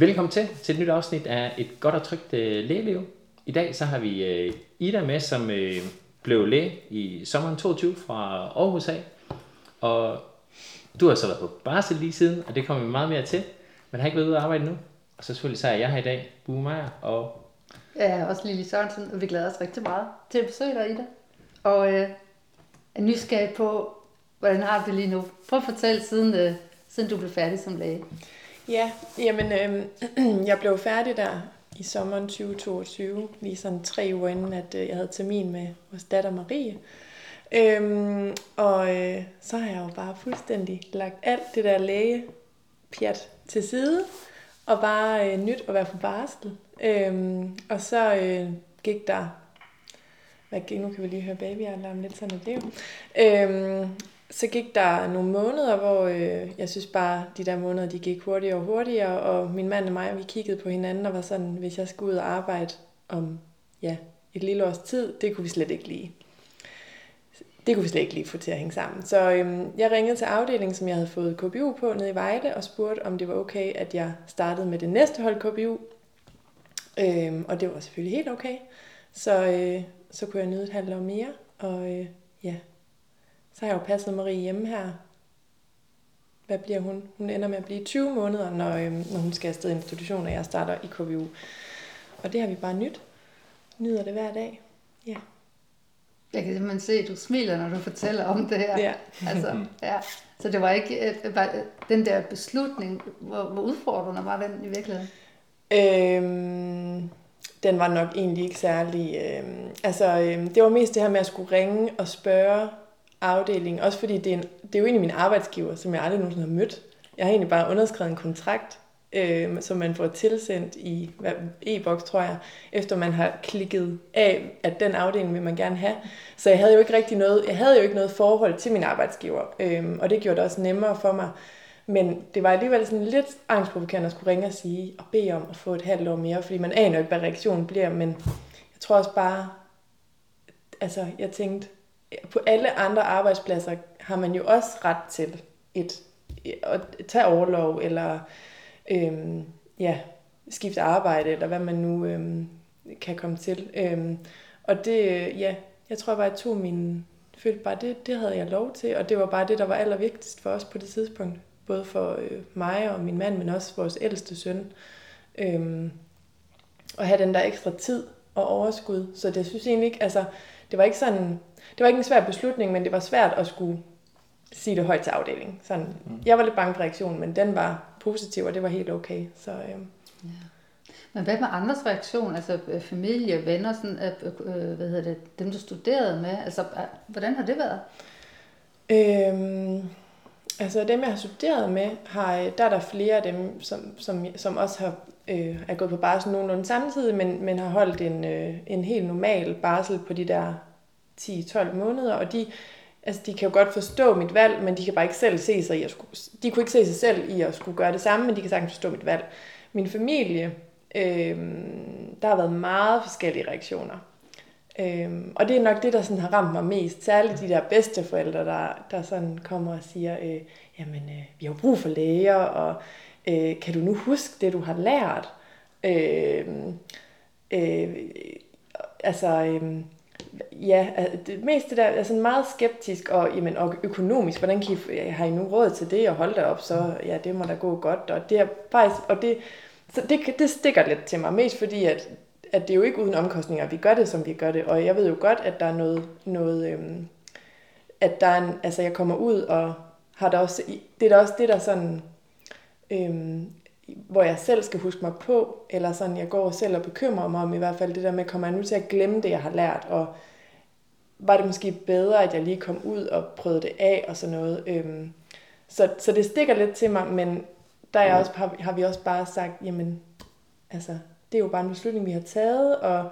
Velkommen til til et nyt afsnit af et godt og trygt øh, lægeliv. I dag så har vi øh, Ida med, som øh, blev læge i sommeren 22 fra Aarhus af. Og du har så været på barsel lige siden, og det kommer vi meget mere til. Men har ikke været ude at arbejde nu. Og så selvfølgelig så er jeg her i dag, Bue Meier, og Ja, også Lili Sørensen, og vi glæder os rigtig meget til at besøge dig, Ida. Og øh, er nysgerrig på, hvordan har du det lige nu? Prøv at fortælle, siden, øh, siden du blev færdig som læge. Ja, jamen, øh, jeg blev færdig der i sommeren 2022, lige sådan tre uger inden, at øh, jeg havde termin med vores datter Marie. Øhm, og øh, så har jeg jo bare fuldstændig lagt alt det der læge pjat til side, og bare øh, nyt at være på barsel. Øhm, og så øh, gik der, hvad gik, nu kan vi lige høre babyalarm lidt, sådan er det jo. Øhm, så gik der nogle måneder, hvor øh, jeg synes bare, de der måneder, de gik hurtigere og hurtigere, og min mand og mig, vi kiggede på hinanden og var sådan, hvis jeg skulle ud og arbejde om ja, et lille års tid, det kunne vi slet ikke lige. Det kunne vi slet ikke lige få til at hænge sammen. Så øhm, jeg ringede til afdelingen, som jeg havde fået KBU på nede i Vejle, og spurgte, om det var okay, at jeg startede med det næste hold KBU. Øhm, og det var selvfølgelig helt okay. Så, øh, så kunne jeg nyde et halvt år mere, og øh, ja, så har jeg jo passet Marie hjemme her. Hvad bliver hun? Hun ender med at blive 20 måneder, når, øhm, når hun skal afsted i institution, og jeg starter i KVU. Og det har vi bare nyt. Nyder det hver dag. Ja. Jeg kan simpelthen se, at du smiler, når du fortæller om det her. Ja. Altså, ja. Så det var ikke øh, var, øh, den der beslutning, hvor, hvor udfordrende var den i virkeligheden? Øhm, den var nok egentlig ikke særlig... Øhm, altså, øhm, det var mest det her med at skulle ringe og spørge afdelingen. Også fordi det er, en, det er jo egentlig min arbejdsgiver, som jeg aldrig nogensinde har mødt. Jeg har egentlig bare underskrevet en kontrakt, øh, som man får tilsendt i hvad, e-boks, tror jeg, efter man har klikket af, at den afdeling vil man gerne have. Så jeg havde jo ikke rigtig noget, jeg havde jo ikke noget forhold til min arbejdsgiver, øh, og det gjorde det også nemmere for mig. Men det var alligevel sådan lidt angstprovokerende at skulle ringe og sige og bede om at få et halvt år mere, fordi man aner jo ikke, hvad reaktionen bliver, men jeg tror også bare, altså jeg tænkte, på alle andre arbejdspladser har man jo også ret til et, at tage overlov, eller øhm, ja, skifte arbejde, eller hvad man nu øhm, kan komme til. Øhm, og det, ja, jeg tror bare, jeg tog min, følte bare, det, det havde jeg lov til, og det var bare det, der var allervigtigst for os på det tidspunkt. Både for øh, mig og min mand, men også vores ældste søn. Øhm, at have den der ekstra tid og overskud. Så det synes jeg egentlig ikke, altså, det var ikke sådan, det var ikke en svær beslutning, men det var svært at skulle sige det højt til afdelingen. Sådan, mm. Jeg var lidt bange for reaktionen, men den var positiv, og det var helt okay. Så, øhm. ja. Men hvad med andres reaktion? Altså øh, familie, venner, sådan, øh, øh, hvad hedder det, dem du studerede med? Altså, hvordan har det været? Øhm, altså dem, jeg har studeret med, har, øh, der er der flere af dem, som, som, som også har, øh, er gået på barsel nogenlunde samtidig, men, men har holdt en, øh, en helt normal barsel på de der 10-12 måneder, og de, altså de kan jo godt forstå mit valg, men de kan bare ikke selv se sig i at skulle, de kunne ikke se sig selv i at skulle gøre det samme, men de kan sagtens forstå mit valg. Min familie, øh, der har været meget forskellige reaktioner. Øhm, og det er nok det, der sådan har ramt mig mest. Særligt de der bedsteforældre, der, der sådan kommer og siger, øh, jamen, øh, vi har brug for læger, og øh, kan du nu huske det, du har lært? Øh, øh, altså, øh, ja, det meste der er sådan meget skeptisk og, jamen, og økonomisk. Hvordan kan I, har I nu råd til det og holde det op? Så ja, det må da gå godt. Og det er faktisk, og det, så det, det stikker lidt til mig. Mest fordi, at, at det er jo ikke uden omkostninger, vi gør det, som vi gør det. Og jeg ved jo godt, at der er noget, noget øhm, at der er en, altså jeg kommer ud og har der også, det er da også det, der sådan, øhm, hvor jeg selv skal huske mig på, eller sådan, jeg går selv og bekymrer mig om i hvert fald det der med, kommer jeg nu til at glemme det, jeg har lært, og var det måske bedre, at jeg lige kom ud og prøvede det af, og sådan noget. Øhm, så, så det stikker lidt til mig, men der er også, har, har vi også bare sagt, jamen, altså, det er jo bare en beslutning, vi har taget, og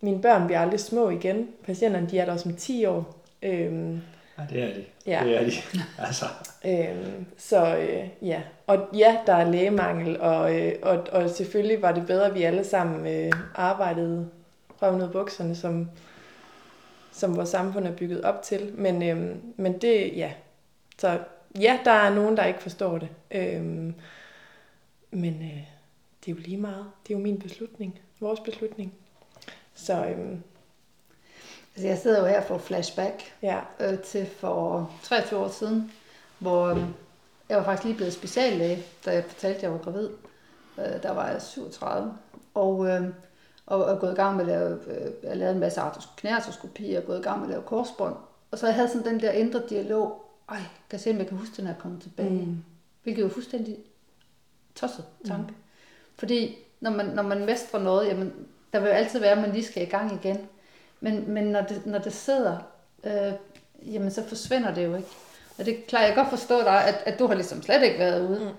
mine børn bliver aldrig små igen. Patienterne, de er der også om 10 år. Øhm, Ja, det er de. Ja. Det er de. altså. øhm, så øh, ja. Og ja, der er lægemangel, og, øh, og, og selvfølgelig var det bedre, at vi alle sammen øh, arbejdede røven ud bukserne, som, som vores samfund er bygget op til. Men, øh, men det, ja. Så ja, der er nogen, der ikke forstår det. Øh, men øh, det er jo lige meget. Det er jo min beslutning. Vores beslutning. Så øhm, Altså, jeg sidder jo her for flashback ja. øh, til for 23 år siden, hvor øh, jeg var faktisk lige blevet speciallæge, da jeg fortalte, at jeg var gravid. Øh, der var jeg 37. Og, øh, og, og gået i gang med at lave, øh, jeg lavede en masse knæartroskopi, og gået i gang med at lave korsbånd. Og så jeg havde sådan den der indre dialog, ej, kan jeg se, om jeg kan huske det, når jeg kommer tilbage. Mm. Hvilket er jo fuldstændig tosset tanke. Mm. Fordi når man, når man mestrer noget, jamen, der vil jo altid være, at man lige skal i gang igen. Men, men når, det, når det sidder, øh, jamen så forsvinder det jo ikke. Og det klarer jeg godt forstå dig, at, at du har ligesom slet ikke været ude. Mm.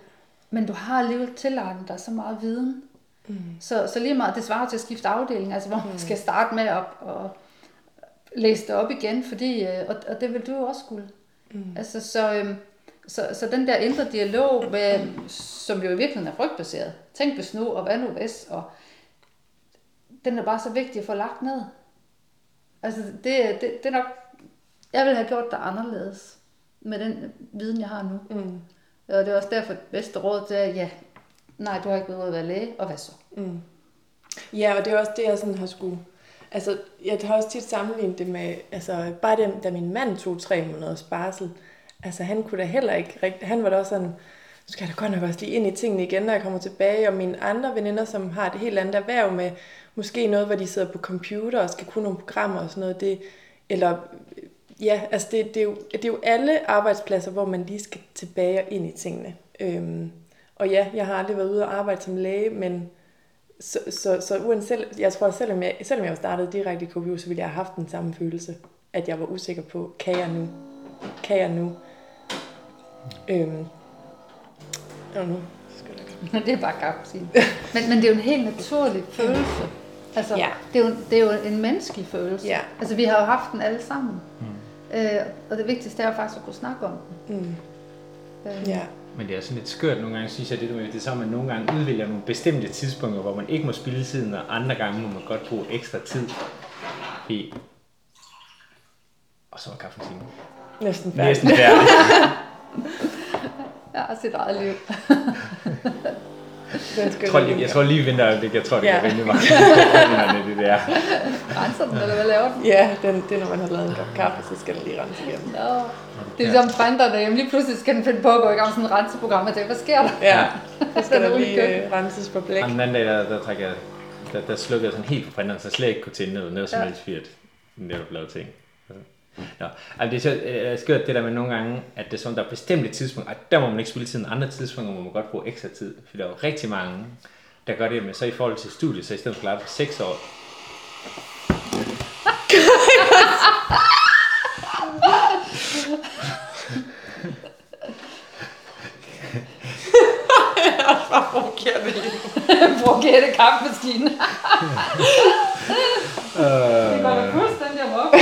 Men du har alligevel tilegnet dig så meget viden. Mm. Så, så lige meget, det svarer til at skifte afdeling, altså hvor mm. man skal starte med op og læse det op igen, fordi, øh, og, og det vil du jo også skulle. Mm. Altså, så, øh, så, så den der indre dialog, med, som jo i virkeligheden er frygtbaseret, tænk hvis nu, og hvad nu hvis, og den er bare så vigtig at få lagt ned. Altså, det, det, det er nok... Jeg ville have gjort det anderledes med den viden, jeg har nu. Mm. Og det er også derfor, det bedste råd til, at ja, nej, du har ikke været at være læge, og hvad så? Mm. Ja, og det er også det, jeg sådan har skulle... Altså, jeg har også tit sammenlignet det med, altså, bare det, da min mand tog tre måneders barsel, altså, han kunne da heller ikke rigtig, han var da også sådan, nu skal jeg da godt nok også lige ind i tingene igen, når jeg kommer tilbage, og mine andre veninder, som har et helt andet erhverv med, måske noget, hvor de sidder på computer og skal kunne nogle programmer og sådan noget, det, eller ja, altså det, det, er jo, det er jo alle arbejdspladser, hvor man lige skal tilbage og ind i tingene. Øhm, og ja, jeg har aldrig været ude og arbejde som læge, men så, så, så uanset, jeg tror, at selvom jeg, selvom jeg startede direkte i KBU, så ville jeg have haft den samme følelse, at jeg var usikker på, kan jeg nu? Kan jeg nu? Øhm, og nu skal jeg det er bare kaffe men, men det er jo en helt naturlig følelse. Altså, Ja. det, er jo, det er jo en menneskelig følelse. Ja. Altså, vi har jo haft den alle sammen. Mm. Øh, og det vigtigste er jo faktisk at kunne snakke om den. Mm, Øh, ja. Men det er sådan lidt skørt nogle gange, synes jeg, det, det er så, at man nogle gange udvælger nogle bestemte tidspunkter, hvor man ikke må spille tiden, og andre gange må man godt bruge ekstra tid. Fordi... Og så var kaffen time. Næsten færdig. Næsten færdig. Jeg har sit eget liv. Jeg tror, lige, jeg tror lige vinter, jeg tror, det Ja. er rimelig meget. det der. Renser den, eller hvad laver den? Ja, den, det er, når man har lavet en kop kaffe, så skal den lige rense igennem. Nå. Det er ligesom printerne. Jamen, lige pludselig skal den finde på at gå i gang med sådan et renseprogram. Og tænke, hvad sker der? Ja, så skal Den er der lige øh, renses på blæk. Og den anden dag, der, der, trækker jeg, der, der slukkede jeg sådan helt på printeren, så jeg slet ikke kunne tænde noget, noget som Ja. helst, fordi den netop lavede ting. Nå, altså det er så øh, skørt det der med nogle gange, at det er sådan, der er bestemte tidspunkter, og der må man ikke spille tiden, andre tidspunkter må man godt bruge ekstra tid, for der er jo rigtig mange, der gør det med, så i forhold til studiet, så i stedet for at det på 6 år, Brugette kaffemaskine. det var da fuldstændig amok.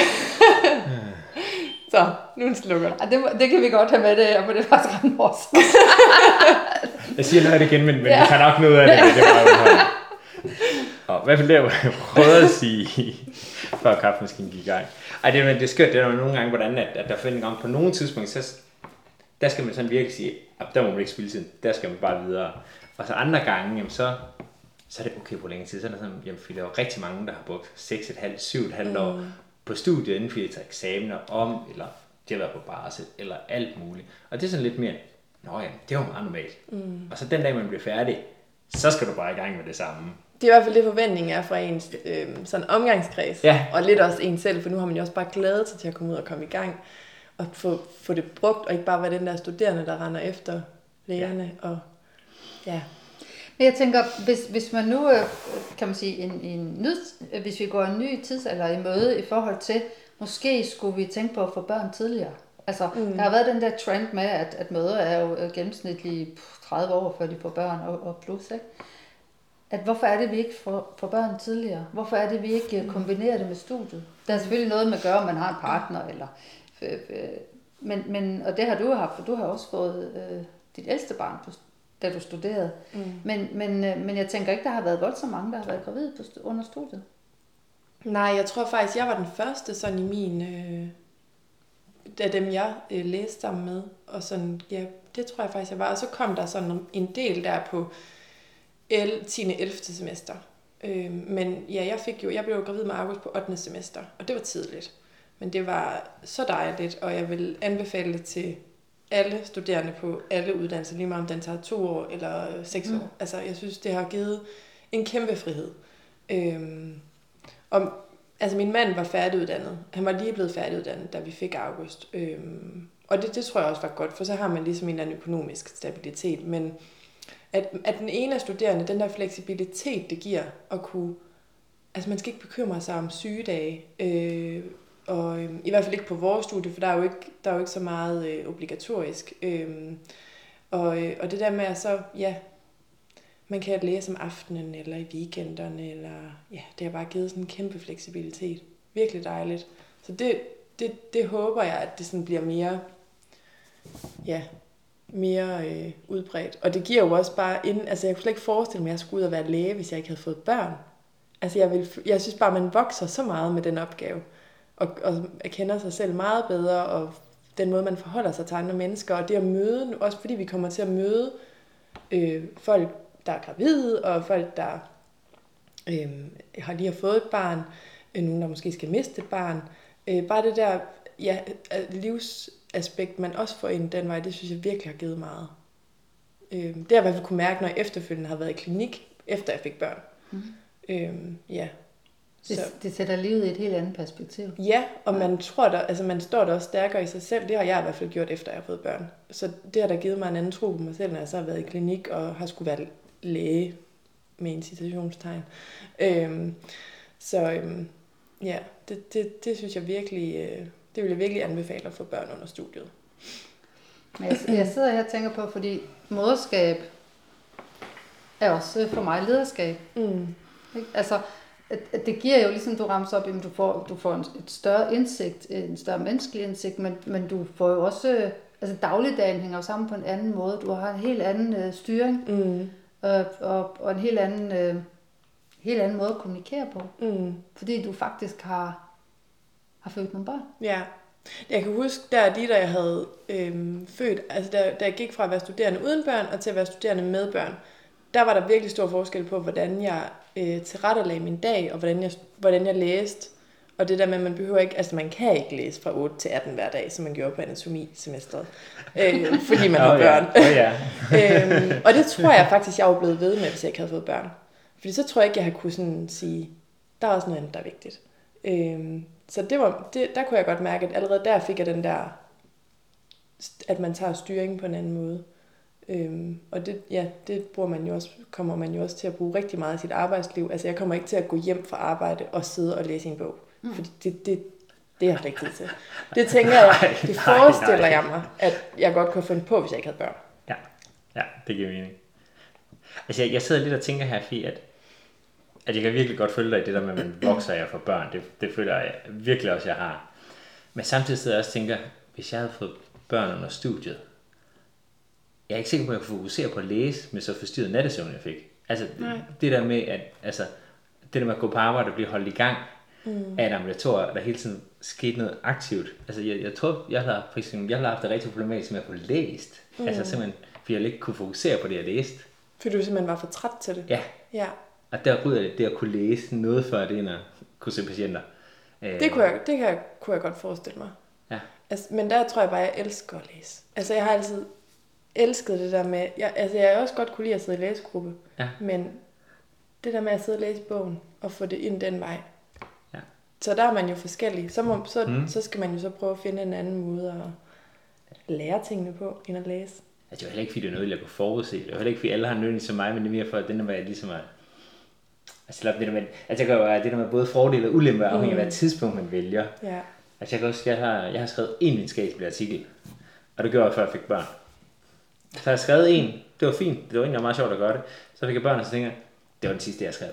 Så, nu er den slukket. Ej, det, det kan vi godt have med det her, for det er faktisk ret morsomt. jeg siger noget af det igen, men, men Ja. vi kan nok noget af det, det var. Og hvad for det, jeg prøvede at sige, før kaffemaskinen gik i gang. Ej, det, er- men det er skørt, det er jo nogle gange, hvordan at, at der finder en gang på nogle tidspunkter, så der skal man sådan virkelig sige, at der må man ikke spille tiden, der skal man bare videre. Og så andre gange, jamen så, så er det okay, hvor længe tid, så er der sådan, jamen, fordi der er jo rigtig mange, der har brugt 6,5, 7,5 år på studiet, inden for tager eksamener om, eller de har været på barsel, eller alt muligt. Og det er sådan lidt mere, nå ja, det er jo meget normalt. Mm. Og så den dag, man bliver færdig, så skal du bare i gang med det samme. Det er i hvert fald det, forventningen er fra ens øh, sådan omgangskreds. Ja. Og lidt også en selv, for nu har man jo også bare glædet sig til at komme ud og komme i gang. Og få, få det brugt, og ikke bare være den der studerende, der render efter lægerne. Ja. Og, ja. Jeg tænker, hvis, hvis man nu, øh, kan man sige, en, en ny, hvis vi går en ny tidsalder i møde i forhold til, måske skulle vi tænke på at få børn tidligere. Altså, mm. der har været den der trend med, at, at mødre er jo øh, gennemsnitligt 30 år, før de får børn og, og plus, ikke? At hvorfor er det, vi ikke får, får børn tidligere? Hvorfor er det, vi ikke øh, kombinerer det med studiet? Der er selvfølgelig noget med at gøre, om man har en partner, eller, øh, øh, men, men, og det har du haft, for du har også fået øh, dit ældste barn, på, da du studerede. Mm. Men, men, øh, men jeg tænker ikke, der har været voldsomt mange, der har været gravide på, under studiet. Nej, jeg tror faktisk, jeg var den første sådan i min... Øh, af dem, jeg øh, læste sammen med. Og sådan, ja, det tror jeg faktisk, jeg var. Og så kom der sådan en del der på el, 10. 11. semester. Øh, men ja, jeg, fik jo, jeg blev jo gravid med August på 8. semester, og det var tidligt. Men det var så dejligt, og jeg vil anbefale det til alle studerende på alle uddannelser, lige meget om den tager to år eller seks mm. år. Altså, jeg synes, det har givet en kæmpe frihed. Øhm, og, altså, min mand var færdiguddannet. Han var lige blevet færdiguddannet, da vi fik August. Øhm, og det, det tror jeg også var godt, for så har man ligesom en eller anden økonomisk stabilitet. Men at, at den ene af studerende, den der fleksibilitet, det giver at kunne... Altså man skal ikke bekymre sig om sygedage, øh, og øh, i hvert fald ikke på vores studie, for der er jo ikke, der er jo ikke så meget øh, obligatorisk. Øhm, og, øh, og det der med at så, ja, man kan læse om aftenen eller i weekenderne, eller ja, det har bare givet sådan en kæmpe fleksibilitet. Virkelig dejligt. Så det, det, det håber jeg, at det sådan bliver mere, ja, mere øh, udbredt. Og det giver jo også bare ind, altså jeg kunne slet ikke forestille mig, at jeg skulle ud og være læge, hvis jeg ikke havde fået børn. Altså jeg, vil, jeg synes bare, at man vokser så meget med den opgave, og, og kender sig selv meget bedre, og den måde, man forholder sig til andre mennesker, og det at møde, også fordi vi kommer til at møde øh, folk, der er gravide, og folk, der øh, har lige har fået et barn, øh, nogen, der måske skal miste et barn. Øh, bare det der ja, livsaspekt, man også får ind den vej, det synes jeg virkelig har givet meget. Øh, det har jeg i hvert fald kunne mærke, når jeg efterfølgende har været i klinik, efter jeg fik børn. Mm. Øh, ja, det, så. det sætter livet i et helt andet perspektiv. Ja, og man tror der, altså man står der også stærkere i sig selv. Det har jeg i hvert fald gjort, efter jeg har fået børn. Så det har da givet mig en anden tro på mig selv, når jeg så har været i klinik og har skulle være læge med en citationstegn. Øhm, så øhm, ja, det, det, det synes jeg virkelig, øh, det vil jeg virkelig anbefale at få børn under studiet. Men jeg, jeg sidder her og tænker på, fordi moderskab er også for mig lederskab. Mm. Ikke? Altså, at, at det giver jo ligesom, du rammer op, at du får, du får en, et større indsigt, en større menneskelig indsigt, men, men du får jo også, altså dagligdagen hænger jo sammen på en anden måde. Du har en helt anden øh, styring, mm. øh, og, og en helt anden, øh, helt anden måde at kommunikere på. Mm. Fordi du faktisk har, har født nogle børn. Ja. Jeg kan huske, der lige da jeg havde øhm, født, altså da, da jeg gik fra at være studerende uden børn, og til at være studerende med børn, der var der virkelig stor forskel på, hvordan jeg øh, tilrettelagde min dag, og hvordan jeg, hvordan jeg læste. Og det der med, at man behøver ikke, altså man kan ikke læse fra 8 til 18 hver dag, som man gjorde på anatomi-semesteret, øh, fordi man har oh, børn. Ja. Oh, ja. øhm, og det tror jeg faktisk, jeg var blevet ved med, hvis jeg ikke havde fået børn. Fordi så tror jeg ikke, jeg havde kunne sådan sige, der er også noget andet, der er vigtigt. Øhm, så det var, det, der kunne jeg godt mærke, at allerede der fik jeg den der, at man tager styringen på en anden måde. Øhm, og det, ja, det bruger man jo også, kommer man jo også til at bruge rigtig meget i sit arbejdsliv. Altså jeg kommer ikke til at gå hjem fra arbejde og sidde og læse en bog. Mm. Fordi det, det, det har jeg ikke tid til. Det tænker jeg, det forestiller nej, nej. jeg mig, at jeg godt kunne finde på, hvis jeg ikke havde børn. Ja, ja det giver mening. Altså jeg, jeg sidder lidt og tænker her, Fie, at, at jeg kan virkelig godt følge dig i det der med, at man vokser af for børn. Det, det føler jeg virkelig også, jeg har. Men samtidig sidder jeg også og tænker, hvis jeg havde fået børn under studiet, jeg er ikke sikker på, at jeg kunne fokusere på at læse med så forstyrret nattesøvn, jeg fik. Altså, Nej. det der med, at, altså, det der med at gå på arbejde og blive holdt i gang mm. af et ambulator, der hele tiden skete noget aktivt. Altså, jeg, jeg tror, jeg har, for eksempel, jeg har haft det rigtig problematisk med at få læst. Mm. Altså, simpelthen, fordi jeg ikke kunne fokusere på det, jeg læste. Fordi du simpelthen var for træt til det? Ja. ja. Og der ryger det, det at kunne læse noget før det, end at kunne se patienter. Det, kunne jeg, det kan jeg, kunne jeg godt forestille mig. Ja. Altså, men der tror jeg bare, at jeg elsker at læse. Altså, jeg har altid elskede det der med, jeg, altså jeg også godt kunne lide at sidde i læsegruppe, ja. men det der med at sidde og læse bogen og få det ind den vej. Ja. Så der er man jo forskellig. Så, må, så, mm. så skal man jo så prøve at finde en anden måde at lære tingene på, end at læse. Altså det er heller ikke, fordi det er noget, jeg kunne forudse. Det er heller ikke, fordi alle har nødvendigt som mig, men det er mere for, at den der med, ligesom at Altså, det der med, altså jeg kan jo det der med både fordele og ulemper, afhængig af mm. hvad tidspunkt man vælger. Ja. Altså jeg kan også, jeg har, jeg har skrevet en videnskabelig artikel, og det gjorde jeg, før jeg fik børn. Så har jeg skrevet en, det var fint, det var egentlig meget sjovt at gøre det. Så fik jeg børn, og så tænker jeg, det var den sidste, jeg skrev.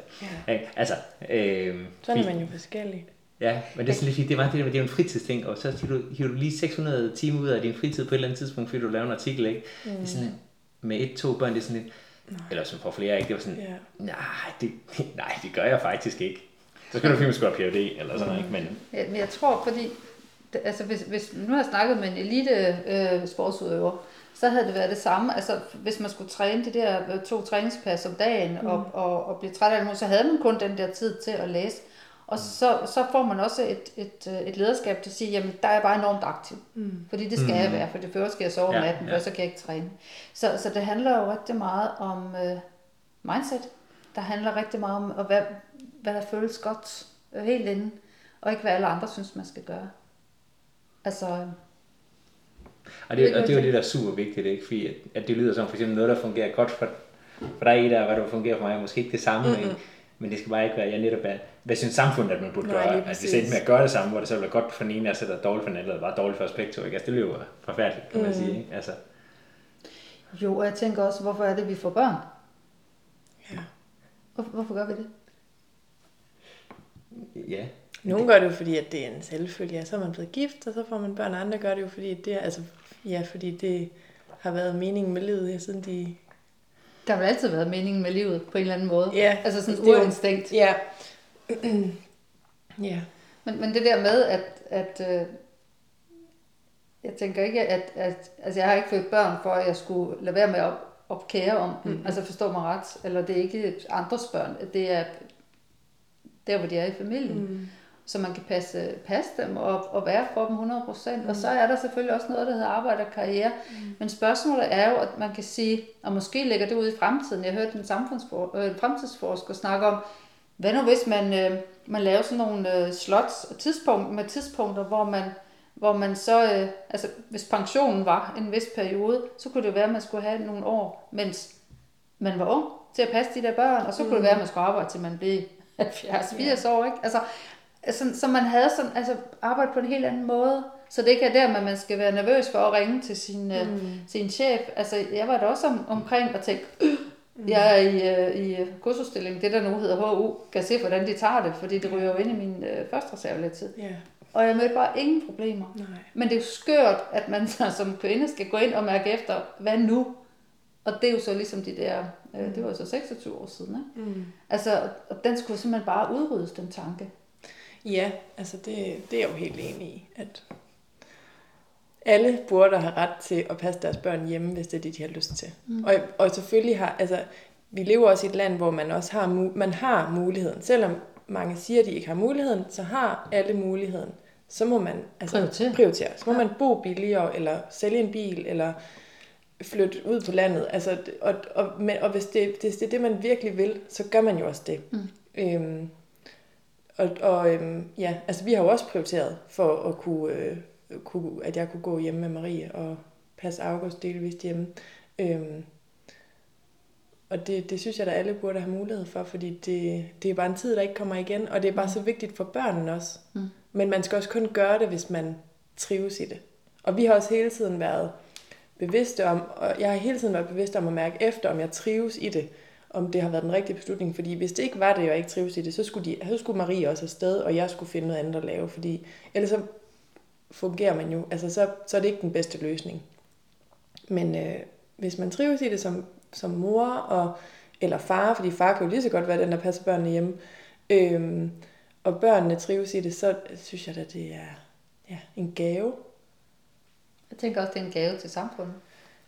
Ja. Altså, øh, Sådan er man jo forskellig. Ja, men det er sådan lidt fint, det er meget det det er en fritidsting, og så hiver du, hiver du lige 600 timer ud af din fritid på et eller andet tidspunkt, fordi du laver en artikel, ikke? Mm. Det er sådan, med et, to børn, det er sådan lidt, nej. eller som for flere, ikke? Det var sådan, ja. nej, det, nej, det gør jeg faktisk ikke. Så skal du filme sgu PhD, eller sådan noget, ikke? Men, ja, men jeg tror, fordi, altså hvis, hvis nu har jeg snakket med en elite øh, sportsudøver, så havde det været det samme. Altså, hvis man skulle træne de der øh, to træningspas om dagen, mm. og, og, og blive træt af det, så havde man kun den der tid til at læse. Og så, så får man også et, et, øh, et lederskab til at sige, jamen der er jeg bare enormt aktiv. Mm. Fordi det skal mm. jeg være, for det først skal jeg sove om ja, natten, ja. for så kan jeg ikke træne. Så, så det handler jo rigtig meget om øh, mindset. Der handler rigtig meget om, hvad, hvad der føles godt øh, helt inden, og ikke hvad alle andre synes, man skal gøre. Altså, og det, og det er jo det, der er super vigtigt, ikke? Fordi at, at det lyder som for eksempel noget, der fungerer godt for, for dig i der, hvad der fungerer for mig, er måske ikke det samme, mm-hmm. men det skal bare ikke være, jeg netop er, hvad synes samfundet, at man burde Nej, gøre? At vi endte med at gøre det samme, hvor det så bliver godt for den ene, og så er der dårligt for den anden, eller bare dårligt for aspekter, ikke? Altså, det lyder jo forfærdeligt, kan man mm. sige, ikke? Altså. Jo, og jeg tænker også, hvorfor er det, vi får børn? Ja. Hvorfor, hvorfor gør vi det? Ja. Nogle gør det jo, fordi at det er en selvfølge. Ja, så er man blevet gift, og så får man børn, og andre gør det jo, fordi det er, altså, ja, fordi det har været meningen med livet, ja, siden de... Der har vel altid været meningen med livet, på en eller anden måde. Ja. Altså sådan det urinstinkt. Ja. ja. Men, men det der med, at, at øh, jeg tænker ikke, at, at altså jeg har ikke fået børn for, at jeg skulle lade være med at opkære om dem. Mm. Altså forstå mig ret. Eller det er ikke andres børn. Det er der, hvor de er i familien. Mm så man kan passe, passe dem og, og være for dem 100%. Mm. Og så er der selvfølgelig også noget, der hedder arbejde og karriere. Mm. Men spørgsmålet er jo, at man kan sige, og måske ligger det ud i fremtiden. Jeg hørte en, samfundsfor, øh, en fremtidsforsker snakke om, hvad nu hvis man, øh, man laver sådan nogle øh, slots og tidspunkt, med tidspunkter, hvor man, hvor man så, øh, altså hvis pensionen var en vis periode, så kunne det være, at man skulle have nogle år, mens man var ung, til at passe de der børn, og så kunne mm. det være, at man skulle arbejde, til man blev 70-80 år. Ikke? Altså, så, så man havde sådan, altså arbejde på en helt anden måde. Så det ikke er der, at man skal være nervøs for at ringe til sin, øh, mm. sin chef. Altså, jeg var da også om, omkring og tænkte, øh, jeg er i, øh, i kursusstilling, det der nu hedder HU, kan se, hvordan de tager det, fordi det ryger jo ind i min øh, første reserve lidt tid. Yeah. Og jeg mødte bare ingen problemer. Nej. Men det er jo skørt, at man så, som kvinde skal gå ind og mærke efter, hvad nu? Og det er jo så ligesom de der, øh, det var jo så 26 år siden. Ikke? Mm. Altså, og den skulle simpelthen bare udryddes, den tanke. Ja, altså det, det er jeg jo helt enig i, at alle burde have ret til at passe deres børn hjemme, hvis det er det, de har lyst til. Mm. Og, og selvfølgelig har, altså, vi lever også i et land, hvor man også har, man har muligheden. Selvom mange siger, at de ikke har muligheden, så har alle muligheden. Så må man altså, prioritere. prioritere. Så må ja. man bo billigere, eller sælge en bil, eller flytte ud på landet. Altså, og, og, men, og hvis, det, hvis det er det, man virkelig vil, så gør man jo også det. Mm. Øhm, og, og øhm, ja, altså vi har jo også prioriteret for at kunne, øh, kunne, at jeg kunne gå hjemme med Marie og passe August delvist hjemme. Øhm, og det, det synes jeg, at alle burde have mulighed for, fordi det, det er bare en tid, der ikke kommer igen, og det er bare mm. så vigtigt for børnene også. Mm. Men man skal også kun gøre det, hvis man trives i det. Og vi har også hele tiden været bevidste om, og jeg har hele tiden været bevidst om at mærke efter, om jeg trives i det om det har været den rigtige beslutning. Fordi hvis det ikke var det, og jeg ikke trives i det, så skulle, de, så skulle Marie også afsted, og jeg skulle finde noget andet at lave. Fordi ellers så fungerer man jo, altså så, så er det ikke den bedste løsning. Men øh, hvis man trives i det som, som mor og, eller far, fordi far kan jo lige så godt være den, der passer børnene hjemme, øh, og børnene trives i det, så synes jeg da, det er ja, en gave. Jeg tænker også, det er en gave til samfundet.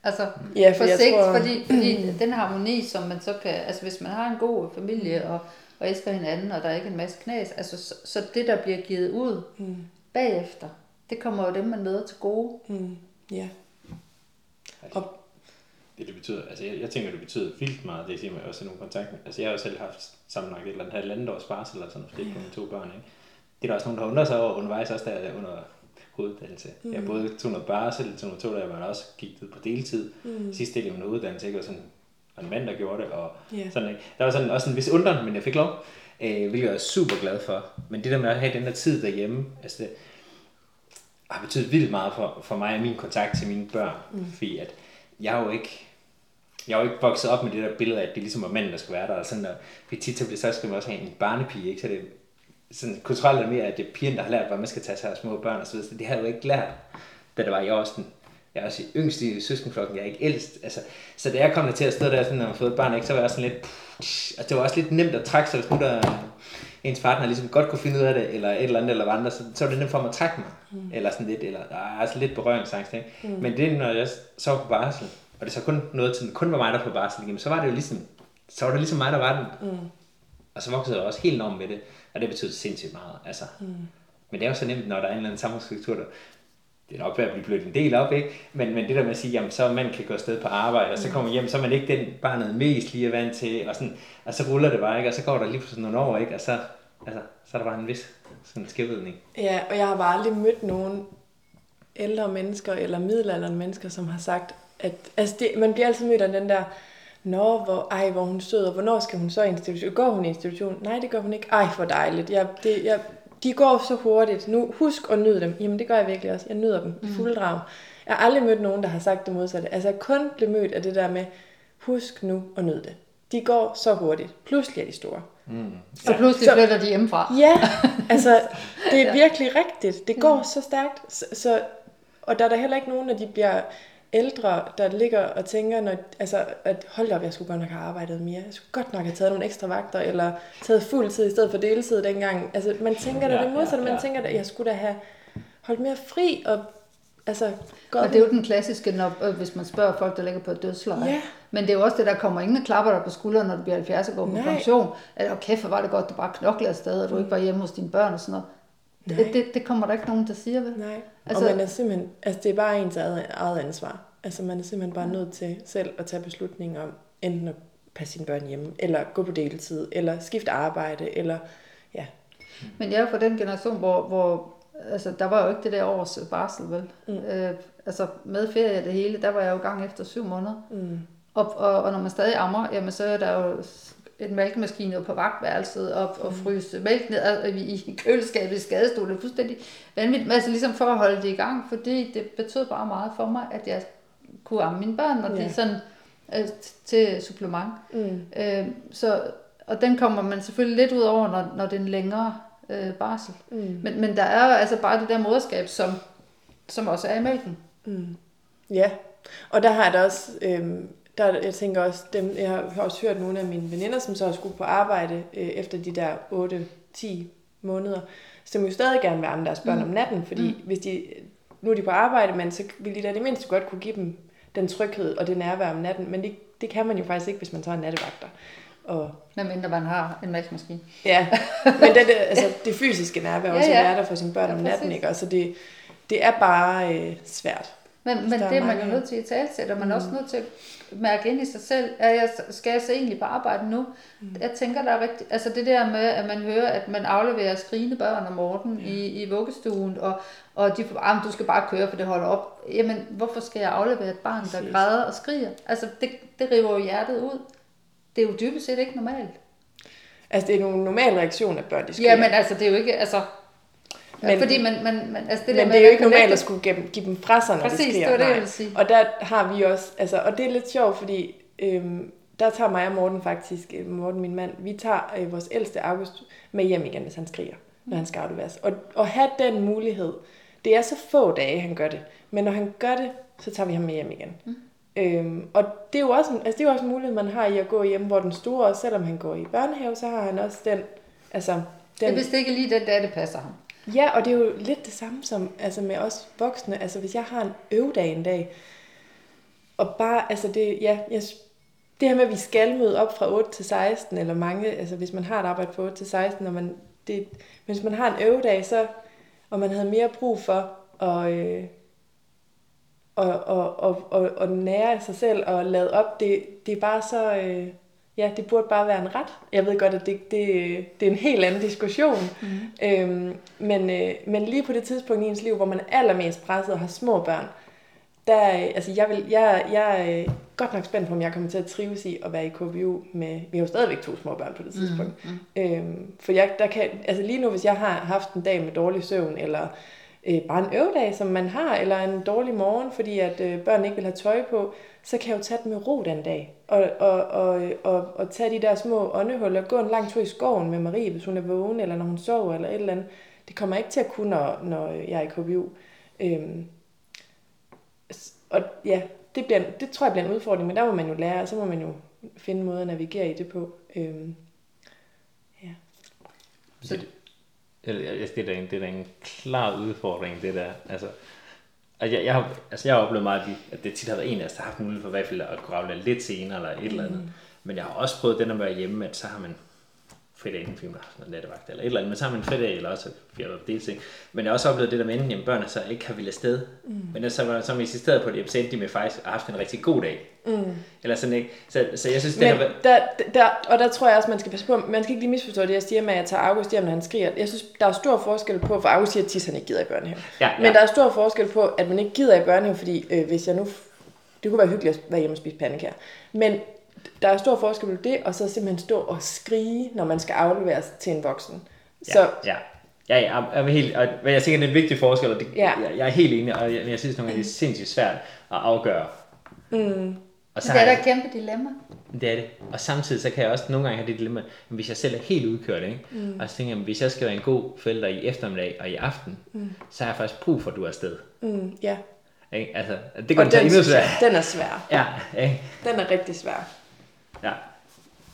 Altså ja, for på sigt, tror... fordi, fordi den harmoni, som man så kan, altså hvis man har en god familie og, og elsker hinanden, og der er ikke en masse knas, altså så, så det, der bliver givet ud mm. bagefter, det kommer jo dem, man møder til gode. Mm. Ja. Altså, og det, det betyder, altså jeg, jeg tænker, det betyder vildt meget, det siger mig også i nogle kontakter. Altså jeg har jo selv haft sammenlagt et eller andet halvandet års barsel eller sådan, fordi ja. på mine to børn, ikke? Det er der også nogen, der undrer sig over undervejs også der under hoveduddannelse. Mm. Jeg både tog noget barsel, tog noget tog, der jeg også gik ud på deltid. Mm. Sidste del af min uddannelse, ikke? var sådan var en mand, der gjorde det. Og yeah. sådan, ikke? Der var sådan også en vis undren, men jeg fik lov, øh, hvilket jeg er super glad for. Men det der med at have den der tid derhjemme, altså det har betydet vildt meget for, for mig og min kontakt til mine børn. Mm. Fordi at jeg er jo ikke jeg er jo ikke vokset op med det der billede af, at det ligesom er manden, der skal være der. Og sådan, og tit så, så skal man også have en barnepige, ikke? så det sådan kulturelt er mere, at det er pigerne, der har lært, hvordan man skal tage sig af små børn og så videre. Det har jeg jo ikke lært, da det var i Austin. jeg er også yngst i søskenflokken, jeg er ikke ældst. Altså, så da jeg kom til at stå der, sådan, når man fået et barn, ikke, så var jeg sådan lidt... Og det var også lidt nemt at trække sig, hvis nu der ens partner ligesom godt kunne finde ud af det, eller et eller andet, eller andre, så, så var det nemt for mig at trække mig. Mm. Eller sådan lidt, eller der er altså lidt berøringsangst, ikke? Mm. Men det, når jeg så på barsel, og det så kun noget til, kun var mig, der på barsel, jamen, så var det jo ligesom, så var det ligesom mig, der var den. Mm. Og så voksede jeg også helt enormt med det, og det betød sindssygt meget. Altså. Mm. Men det er jo så nemt, når der er en eller anden samfundsstruktur, der, det er nok ved at blive blødt en del op, ikke? Men, men det der med at sige, jamen så man kan gå afsted på arbejde, og så kommer hjem, så er man ikke den barnet mest lige er vant til, og, sådan, og så ruller det bare, ikke? Og så går der lige sådan nogle år, ikke? Og så, altså, så er der bare en vis sådan skævvidning. Ja, og jeg har bare aldrig mødt nogen ældre mennesker eller middelalderne mennesker, som har sagt, at altså det, man bliver altid mødt af den der, Nå, hvor, ej, hvor hun støder, hvornår skal hun så i institution? Går hun i institution? Nej, det gør hun ikke. Ej, hvor dejligt. Jeg, det, jeg, de går så hurtigt. Nu husk at nyde dem. Jamen det gør jeg virkelig også. Jeg nyder dem i mm. fuld drag. Jeg har aldrig mødt nogen, der har sagt det modsatte. Altså jeg kun blev mødt af det der med, husk nu at nyde det. De går så hurtigt. Pludselig er de store. Mm. Så pludselig så, flytter de hjemmefra. Ja, altså det er ja. virkelig rigtigt. Det går mm. så stærkt. Så, så, og der er der heller ikke nogen, når de bliver ældre, der ligger og tænker, når, altså, at hold op, jeg skulle godt nok have arbejdet mere. Jeg skulle godt nok have taget nogle ekstra vagter, eller taget fuld tid i stedet for deltid dengang. Altså, man tænker da ja, det modsatte. Ja, ja. Man tænker at jeg skulle da have holdt mere fri, og altså... Godt. Og det er jo den klassiske, når, øh, hvis man spørger folk, der ligger på et dødsleje. Ja. Men det er jo også det, der kommer ingen klapper der på skulderen, når du bliver 70 og går på pension. Eller kæft, var det godt, du bare knoklede afsted, og du ikke var hjemme hos dine børn og sådan noget. Det, det, det kommer der ikke nogen, der siger, vel? Nej, altså, og man er simpelthen, altså det er bare ens eget, eget ansvar. Altså man er simpelthen bare nødt til selv at tage beslutninger om enten at passe sine børn hjemme, eller gå på deltid, eller skifte arbejde, eller ja. Men jeg er fra den generation, hvor, hvor altså, der var jo ikke det der års barsel, vel? Mm. Øh, altså med ferie og det hele, der var jeg jo gang efter syv måneder. Mm. Og, og, og når man stadig ammer, jamen så er der jo et mælkemaskine på vagtværelset og, og mm. fryse mælk ned i, køleskabet i skadestolen. Fuldstændig vanvittigt. Altså ligesom for at holde det i gang, fordi det betød bare meget for mig, at jeg kunne amme mine børn, og ja. de sådan øh, til supplement. Mm. Øh, så, og den kommer man selvfølgelig lidt ud over, når, når det er en længere øh, barsel. Mm. Men, men der er jo altså bare det der moderskab, som, som også er i mælken. Mm. Ja, og der har jeg da også, øh, der, jeg tænker også, dem, jeg har også hørt nogle af mine veninder, som så skulle på arbejde øh, efter de der 8-10 måneder, så de må jo stadig gerne være deres børn mm. om natten, fordi mm. hvis de, nu er de på arbejde, men så vil de da det mindste godt kunne give dem den tryghed og det nærvær om natten, men det, det kan man jo faktisk ikke, hvis man tager nattevagter. Og, Hvad mindre man har en mælkemaskine. Ja, men det, det, altså, det fysiske nærvær også ja, ja. være der for sine børn ja, om natten, ikke? Altså det, det er bare øh, svært. Men, men det er man jo nødt til at tale til, og man er også mm. nødt til at mærke ind i sig selv, at jeg, skal jeg så egentlig på arbejde nu? Mm. Jeg tænker, der er rigtig, altså det der med, at man hører, at man afleverer skrigende børn om morgenen mm. i, i vuggestuen, og, og de får, ah, du skal bare køre, for det holder op. Jamen, hvorfor skal jeg aflevere et barn, der græder og skriger? Altså, det, det river jo hjertet ud. Det er jo dybest set ikke normalt. Altså, det er nogle normale reaktioner, børn de skriger. Ja, men altså, det er jo ikke, altså, men, fordi man, man, man, altså det men der det er jo ikke normalt at skulle give, give dem fra sig, når Præcis, de skriger. det var det, jeg ville sige. Og der har vi også, altså, og det er lidt sjovt, fordi øhm, der tager mig og Morten faktisk, øh, Morten min mand, vi tager øh, vores ældste August med hjem igen, hvis han skriger, når han skal afleveres. Og, og have den mulighed, det er så få dage, han gør det, men når han gør det, så tager vi ham med hjem igen. Mm. Øhm, og det er, jo også, altså det er jo også en mulighed, man har i at gå hjem, hvor den store, selvom han går i børnehave, så har han også den, altså... Den, det er vist ikke lige den dag, det passer ham. Ja, og det er jo lidt det samme som altså med os voksne. Altså hvis jeg har en øvedag en dag, og bare, altså det, ja, jeg, det her med, at vi skal møde op fra 8 til 16, eller mange, altså hvis man har et arbejde fra 8 til 16, og man, det, hvis man har en øvedag, så, og man havde mere brug for at, øh, og, og, og, og, og nære sig selv og lade op, det, det er bare så, øh, ja, det burde bare være en ret. Jeg ved godt, at det, det, det er en helt anden diskussion. Mm. Øhm, men, øh, men lige på det tidspunkt i ens liv, hvor man er allermest presset og har små børn, der, altså jeg, vil, jeg, jeg er godt nok spændt på, om jeg kommer til at trives i at være i KBU med, vi har jo stadigvæk to små børn på det tidspunkt. Mm. Mm. Øhm, for jeg, der kan, altså lige nu, hvis jeg har haft en dag med dårlig søvn, eller øh, bare en øvedag, som man har, eller en dårlig morgen, fordi at øh, børn ikke vil have tøj på, så kan jeg jo tage dem med ro den dag. Og, og, og, og, og tage de der små åndehuller, gå en lang tur i skoven med Marie, hvis hun er vågen, eller når hun sover, eller et eller andet. Det kommer jeg ikke til at kunne, når, når jeg er i KBU. Øhm, og ja, det, bliver, det tror jeg bliver en udfordring, men der må man jo lære, og så må man jo finde måder at navigere i det på. Øhm, ja. Så eller, det, er da en, det er da en klar udfordring, det der. Altså, og jeg, jeg, har, altså jeg har oplevet meget, at, de, at det tit har været en af os, der har haft mulighed for i hvert fald at kunne aflevere lidt senere eller et eller andet. Men jeg har også prøvet den at være hjemme, at så har man fredag inden film, der har sådan nattevagt eller et eller andet, men så har man fredag eller også fjerde det ting. Men jeg har også oplevet det der med, jamen, børnene så ikke har ville afsted, mm. men så var så har man insisteret på det, så endte de med faktisk at have haft en rigtig god dag. Mm. Eller sådan ikke. Så, så jeg synes, det har været... der, der, og der tror jeg også, man skal passe på, man skal ikke lige misforstå det, jeg siger med, at jeg tager August hjem, når han skriger. Jeg synes, der er stor forskel på, for August siger, at Tis, han ikke gider i børnehave. Ja, ja. Men der er stor forskel på, at man ikke gider i børnehave, fordi øh, hvis jeg nu... Det kunne være hyggeligt at være hjemme og spise pandekager. Men der er stor forskel på det, og så simpelthen stå og skrige, når man skal afleveres til en voksen. Ja, Så ja. Ja, ja, jeg er helt, og, men jeg tænker, det er en vigtig forskel, og det, Ja. jeg, jeg, er helt enig, og jeg, jeg synes nogle gange, det er sindssygt svært at afgøre. Mm. Og så Men det er da et kæmpe dilemma. Det er det. Og samtidig så kan jeg også nogle gange have det dilemma, at hvis jeg selv er helt udkørt, ikke? Mm. og så tænker jeg, hvis jeg skal være en god forælder i eftermiddag og i aften, mm. så har jeg faktisk brug for, at du er afsted. mm, ja. Ikke? Altså, det kan Og den, endnu den er svær. Ja, ikke? Den er rigtig svær. Ja.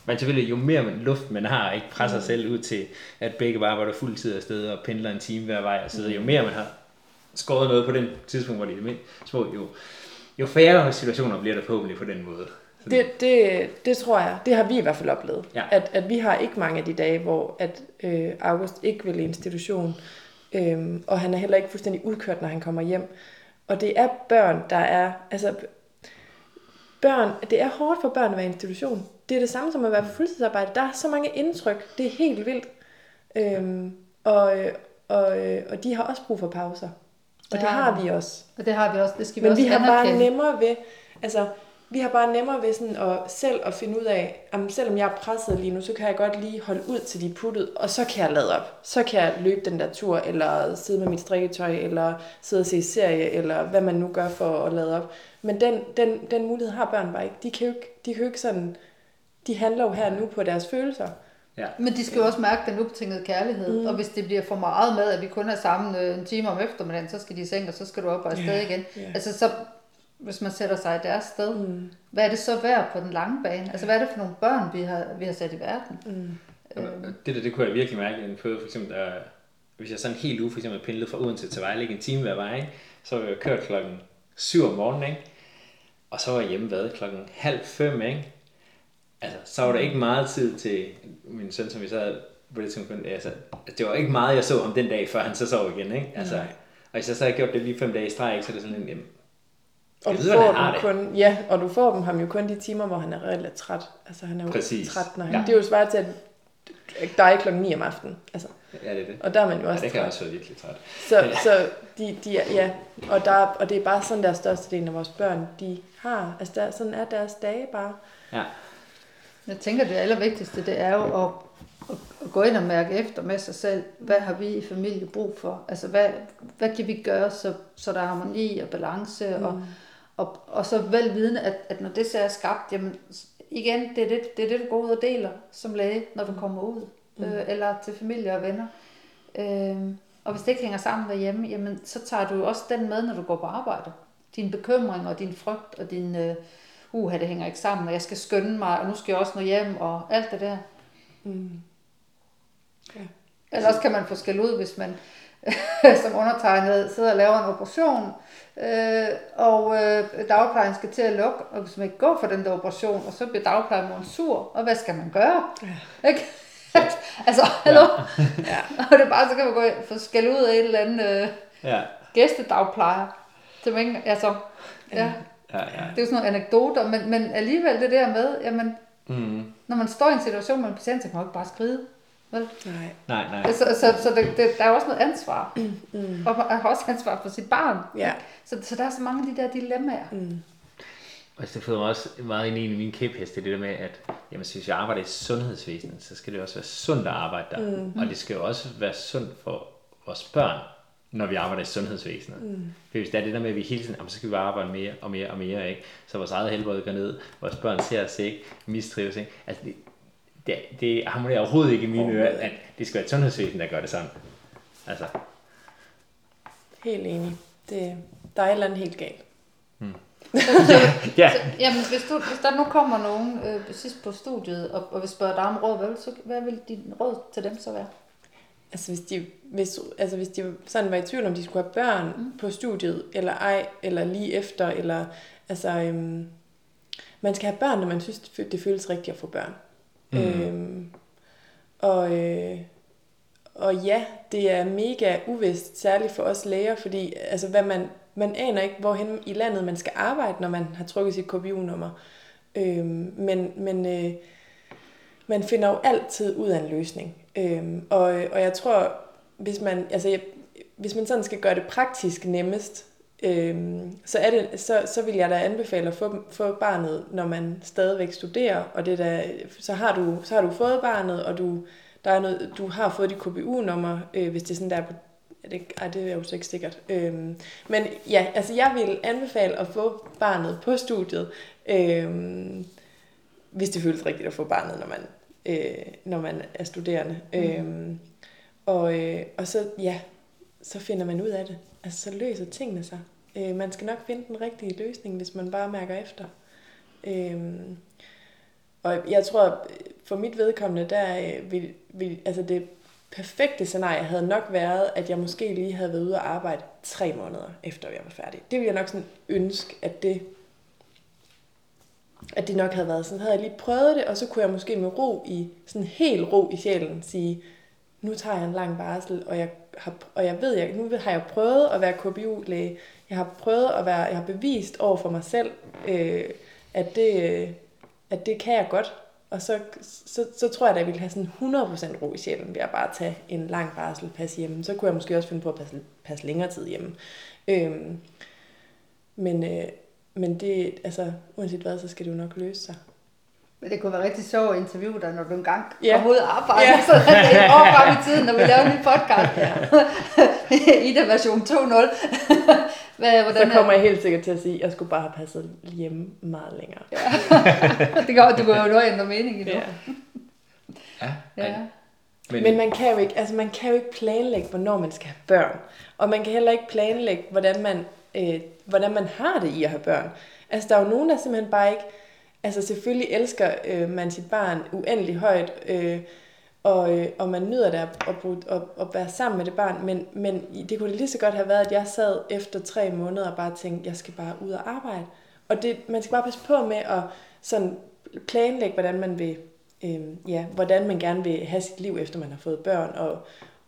Men selvfølgelig, jo mere man, luft man har, ikke presser mm. sig selv ud til, at begge bare arbejder fuld tid afsted og pendler en time hver vej og sidder, jo mere man har skåret noget på den tidspunkt, hvor det er mindst små, jo, jo færre situationer bliver der forhåbentlig på den måde. Det, det, det tror jeg. Det har vi i hvert fald oplevet. Ja. At, at vi har ikke mange af de dage, hvor at, øh, August ikke vil i institution. Øhm, og han er heller ikke fuldstændig udkørt, når han kommer hjem. Og det er børn, der er... Altså, børn, det er hårdt for børn at være i institution. Det er det samme som at være på fuldtidsarbejde. Der er så mange indtryk. Det er helt vildt. Øhm, og, øh, og, øh, og de har også brug for pauser. Og det Ja. har vi også. Og det har vi også. Det skal vi Men også vi har bare anerkende. nemmere ved, altså, vi har bare nemmere ved sådan at selv at finde ud af, at selvom jeg er presset lige nu, så kan jeg godt lige holde ud til de puttet, og så kan jeg lade op. Så kan jeg løbe den der tur, eller sidde med mit strikketøj, eller sidde og se serie, eller hvad man nu gør for at lade op. Men den, den, den mulighed har børn bare ikke. De kan jo ikke, de kan jo ikke sådan, de handler jo her nu på deres følelser. Ja. Men de skal jo også mærke den ubetingede kærlighed. Mm. Og hvis det bliver for meget med, at vi kun er sammen øh, en time om eftermiddagen, så skal de i seng, og så skal du op og afsted Ja, igen. ja. Altså så, hvis man sætter sig i deres sted, mm. hvad er det så værd på den lange bane? Altså hvad er det for nogle børn, vi har, vi har sat i verden? Mm. Jamen, Det der, det kunne jeg virkelig mærke i en periode, for eksempel, der, hvis jeg sådan helt uge for eksempel pendlede fra Odense til Vejle, ikke en time hver vej, ikke? så var jeg kørt klokken 7 om morgenen, ikke? Og så var jeg hjemme hvad, klokken halv fem, ikke? Altså, så var der ikke meget tid til min søn, som vi så havde på det tidspunkt, altså, det var ikke meget, jeg så om den dag, før han så sov igen, ikke? Altså, Nej. og hvis jeg så havde gjort det lige fem dage i streg, ikke, så er det sådan en, jamen, Og du ved, får dem kun, ja, og du får dem ham jo kun de timer, hvor han er relativt træt. Altså han er jo Præcis. træt, når han, Ja. ja. det er jo svært til, at der er klokken 9 om aftenen. Altså, ja, det er det. og der er man jo Ja, også det kan træt. også være virkelig træt. Så, så de, de er, ja, og, der, er- og det er bare sådan, der største af vores børn, de har. Altså der, sådan er deres dage bare. Ja. Jeg tænker, det allervigtigste, det er jo at, at, at gå ind og mærke efter med sig selv, hvad har vi i familie brug for? Altså, hvad, hvad kan vi gøre, så, så der er harmoni og balance, mm. og, og, og så velvidende, at, at når det så er skabt, jamen, igen, det er det, det, er det du går ud og deler som læge, når du kommer ud, mm. øh, eller til familie og venner. Øh, og hvis det ikke hænger sammen derhjemme, jamen, så tager du også den med, når du går på arbejde. Din bekymring og din frygt og din, øh, uha, det hænger ikke sammen, og jeg skal skynde mig, og nu skal jeg også nå hjem, og alt det der. Mm. Ja. Eller også kan man få skæld ud, hvis man som undertegnet sidder og laver en operation, øh, og øh, dagplejen skal til at lukke, og hvis man ikke går for den der operation, og så bliver dagplejen sur, og hvad skal man gøre? Ja. Ikke? altså, hallo? Ja. og det er bare, så kan man gå få skæld ud af et eller andet øh, Ja. gæstedagplejer. Som ikke, altså, ja, Ja, ja. det er jo sådan nogle anekdoter, men, men alligevel det der med, jamen, Mm. når man står i en situation med en patient, så kan man jo ikke bare skride. Vel? Nej. Nej, nej. Så, så, så det, det, der er også noget ansvar. Mm. Og man har også ansvar for sit barn. Ja. Så, så der er så mange af de der dilemmaer. Mm. Og det føder mig også meget ind i en af mine kæpheste, det der med, at jamen, hvis jeg arbejder i sundhedsvæsenet, så skal det også være sundt at arbejde der. Mm. Og det skal jo også være sundt for vores børn, når vi arbejder i sundhedsvæsenet. Mm. For hvis det er det der med, at vi hele tiden, jamen, så skal vi bare arbejde mere og mere og mere, ikke? så vores eget helbred går ned, vores børn ser os ikke, mistrives ikke. Altså det, det, det harmonerer overhovedet ikke i mine ører, at det skal være et sundhedsvæsen, der gør det sådan. Altså, Helt enig. Det, der er et eller andet helt galt. Mm. ja. Så, jamen, hvis, du, hvis der nu kommer nogen øh, sidst på studiet og, og vil spørge dig om råd, hvad vil, så, hvad vil din råd til dem så være? Altså hvis de, hvis, altså hvis de sådan var i tvivl om, de skulle have børn mm. på studiet, eller ej, eller lige efter, eller altså, øhm, man skal have børn, når man synes, det, det føles rigtigt at få børn. Mm. Øhm, og, øh, og ja, det er mega uvist, særligt for os læger, fordi altså, hvad man, man aner ikke, hvorhen i landet man skal arbejde, når man har trukket sit KBU-nummer. Øhm, men men øh, man finder jo altid ud af en løsning. Øhm, og, og jeg tror, hvis man, altså, jeg, hvis man sådan skal gøre det praktisk nemmest, øhm, så, er det, så, så vil jeg da anbefale at få, få barnet, når man stadigvæk studerer, og det der, så, har du, så har du fået barnet, og du, der er noget, du har fået dit KBU-nummer, øh, hvis det er sådan der på det, ej, det er jo så ikke sikkert. Øhm, men ja, altså jeg vil anbefale at få barnet på studiet, øhm, hvis det føles rigtigt at få barnet, når man, øh, når man er studerende. Mm. Øhm, og, øh, og så, ja, så finder man ud af det. Altså, så løser tingene sig. Øh, man skal nok finde den rigtige løsning, hvis man bare mærker efter. Øh, og jeg tror, for mit vedkommende, der øh, vil, vil, altså det perfekte scenarie havde nok været, at jeg måske lige havde været ude og arbejde tre måneder efter jeg var færdig. Det ville jeg nok sådan ønske, at det at det nok havde været sådan. Havde jeg lige prøvet det, og så kunne jeg måske med ro i, sådan helt ro i sjælen sige, nu tager jeg en lang barsel, og jeg, har, og jeg ved, jeg, nu har jeg prøvet at være KBU-læge. Jeg har prøvet at være, jeg har bevist over for mig selv, øh, at, det, øh, at det kan jeg godt. Og så, så, så tror jeg, at jeg ville have sådan 100% ro i sjælen ved at bare tage en lang barsel, passe hjemme. Så kunne jeg måske også finde på at passe, passe længere tid hjemme. Øhm, men, øh, men det, altså, uanset hvad, så skal det jo nok løse sig. Men det kunne være rigtig sjovt at interviewe dig, når du engang Ja. kommer ud og arbejder. Ja. Så er det et år frem i tiden, når vi laver en ny podcast. Ida version 2.0. Hvad, hvordan Så kommer jeg helt sikkert til at sige, at jeg skulle bare have passet hjemme meget længere. Ja. det går, du kan jo nå ændre mening i det. Ja. ja. Ja. Men, Men man kan, jo ikke, altså man kan jo ikke planlægge, hvornår man skal have børn. Og man kan heller ikke planlægge, hvordan man, øh, hvordan man har det i at have børn. Altså der er jo nogen, der simpelthen bare ikke... Altså selvfølgelig elsker øh, man sit barn uendelig højt, øh, og, øh, og man nyder det at, at, bruge- at, at være sammen med det barn, men, men det kunne lige så godt have været, at jeg sad efter tre måneder og bare tænkte, jeg skal bare ud og arbejde. Og det, man skal bare passe på med at sådan planlægge, hvordan man vil, øh, ja, hvordan man gerne vil have sit liv, efter man har fået børn, og,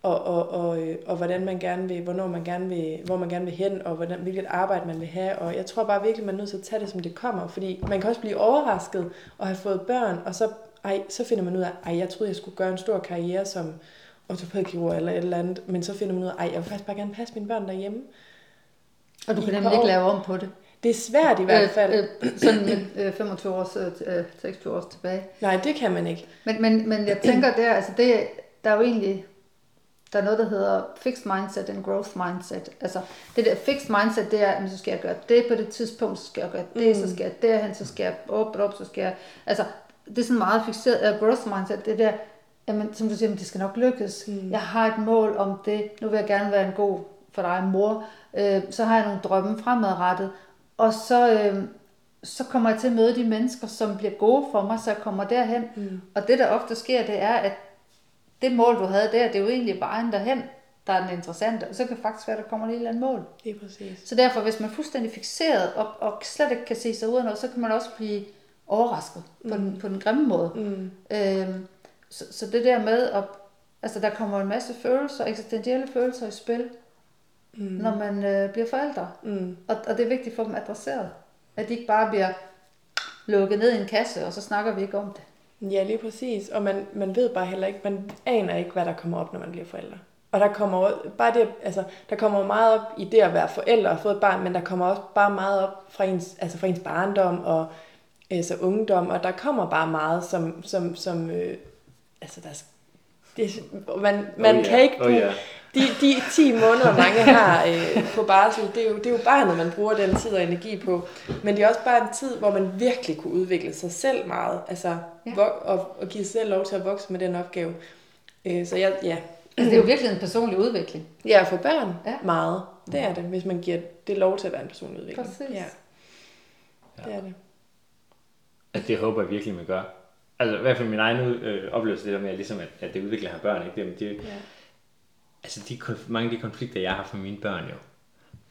og, og, og, øh, og hvordan man gerne vil, hvornår man gerne vil, hvor man gerne vil hen, og hvordan, hvilket arbejde man vil have. Og jeg tror bare virkelig, man er nødt til at tage det, som det kommer, fordi man kan også blive overrasket og have fået børn, og så, ej, så finder man ud af, ej, jeg troede, jeg skulle gøre en stor karriere som ortopædkirurg eller et eller andet, men så finder man ud af, ej, jeg vil faktisk bare gerne passe mine børn derhjemme. Og du kan nemlig ikke lave om på det. Det er svært i hvert fald. Øh, øh, sådan med øh, 25 års, øh, 26 års tilbage. Nej, det kan man ikke. Men, men, men jeg tænker der, altså det, der er jo egentlig, der er noget, der hedder fixed mindset and growth mindset. Altså det der fixed mindset, det er, at så skal jeg gøre det på det tidspunkt, så skal jeg gøre det, mm. så skal jeg derhen, så skal jeg op, op, så skal jeg, altså det er sådan meget fixeret, uh, growth mindset, det der, jamen, som du siger, det skal nok lykkes. Mm. Jeg har et mål om det, nu vil jeg gerne være en god for dig mor, øh, så har jeg nogle drømme fremadrettet, og så, øh, så kommer jeg til at møde de mennesker, som bliver gode for mig, så jeg kommer derhen. Mm. Og det, der ofte sker, det er, at det mål, du havde der, det er jo egentlig vejen derhen, der er den interessante. Og så kan det faktisk være, der kommer et eller andet mål. Det er præcis. Så derfor, hvis man er fuldstændig fixeret og, og slet ikke kan se sig ud af noget, så kan man også blive overrasket på, den, på den grimme måde. Mm. Øhm, så, så det der med, at altså, der kommer en masse følelser, eksistentielle følelser i spil, mm. når man øh, bliver forældre. Mm. Og, og det er vigtigt for dem adresseret. At de ikke bare bliver lukket ned i en kasse, og så snakker vi ikke om det. Ja, lige præcis. Og man, man ved bare heller ikke, man aner ikke, hvad der kommer op, når man bliver forældre. Og der kommer bare det, altså, der kommer meget op i det at være forældre og få et barn, men der kommer også bare meget op fra ens, altså fra ens barndom og altså ungdom, og der kommer bare meget, som, som, som øh, altså der, er- det, man, man Oh kan ja, ikke oh ja. De, de 10 måneder, mange har øh, på barsel, det er, jo, det er jo barnet, man bruger den tid og energi på. Men det er også bare en tid, hvor man virkelig kunne udvikle sig selv meget. Altså, Ja. vok- og, og give sig selv lov til at vokse med den opgave. Øh, så jeg, ja, Altså, det er jo virkelig en personlig udvikling. ja, for børn Ja. ja. meget. Det er det, hvis man giver det lov til at være en personlig udvikling. Præcis. Ja. det er det. Altså, det håber jeg virkelig, man gør. Altså, i hvert fald min egen øh, oplevelse, det der med, at, ligesom, at, at det udvikler her børn, ikke? Det, det, Ja. Altså, de, mange af de konflikter, jeg har for mine børn jo,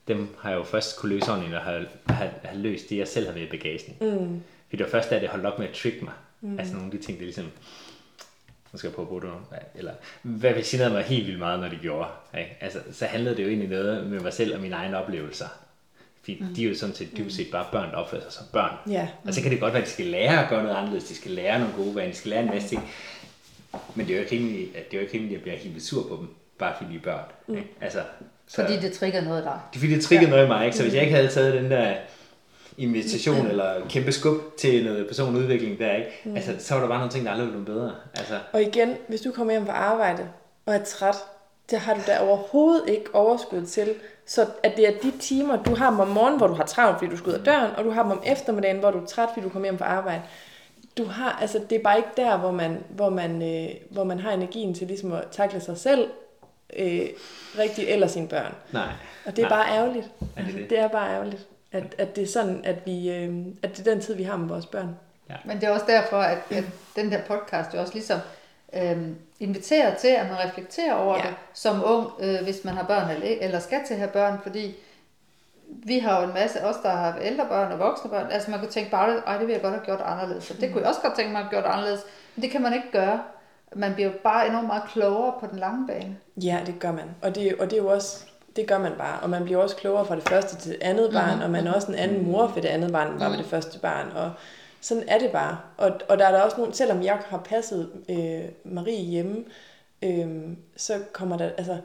dem har jeg jo først kunne løse ordentligt, og har, har, har løst det, jeg selv har været i bagagen. Mm. Fordi det var først, da det holdt op med at trick mig. Mm. Altså nogle af de ting, det ligesom, nu skal jeg prøve at bruge det eller hvad vi generede mig helt vildt meget, når de gjorde. Ikke? Altså, så handlede det jo egentlig noget med mig selv og mine egne oplevelser. Fordi mm. de er jo sådan set dybest set bare børn, der opfører sig som børn. Ja. Og så kan det godt være, at de skal lære at gøre noget anderledes, de skal lære nogle gode vaner, de skal lære en masse ting. Men det er jo ikke rimeligt, at, det er jo ikke rimeligt, at jeg bliver helt sur på dem, bare fordi de er børn. Mm. Ikke? Altså, så, Fordi det trigger noget der. det fordi, det triggede ja. noget i mig, ikke? Så hvis jeg ikke havde taget den der invitation eller kæmpe skub til noget personudvikling der, ikke? Mm. Altså, så var der bare nogle ting, der aldrig blive bedre. Altså, Og igen, hvis du kommer hjem fra arbejde og er træt, det har du da overhovedet ikke overskud til. Så at det er de timer, du har om morgenen, hvor du har travlt, fordi du skal ud af døren, og du har dem om eftermiddagen, hvor du er træt, fordi du kommer hjem fra arbejde. Du har, altså, det er bare ikke der, hvor man, hvor man, øh, hvor man har energien til ligesom at takle sig selv øh, rigtigt, eller sine børn. nej. Og det er nej. bare ærgerligt. Er det det? det er bare ærgerligt, at, at det er sådan, at, vi, øh, at det er den tid, vi har med vores børn. Men det er også derfor, at, at den der podcast jo også ligesom øhm, inviterer til, at man reflekterer over Ja. ja. det som ung, øh, hvis man har børn eller, eller skal til at have børn, fordi vi har jo en masse, os der har ældre børn og voksne børn, altså man kunne tænke bare, ej det ville jeg godt have gjort anderledes, og det kunne jeg også godt tænke mig at have gjort anderledes, men det kan man ikke gøre. Man bliver bare enormt meget klogere på den lange bane. Ja, det gør man. Og det, og det er jo også, det gør man bare. Og man bliver også klogere fra det første til det andet barn, mm-hmm. og man er også en anden mor for det andet barn, end var ved det første barn. Og sådan er det bare. Og, og der er der også nogle, selvom jeg har passet øh, Marie hjemme, øh, så kommer der, altså,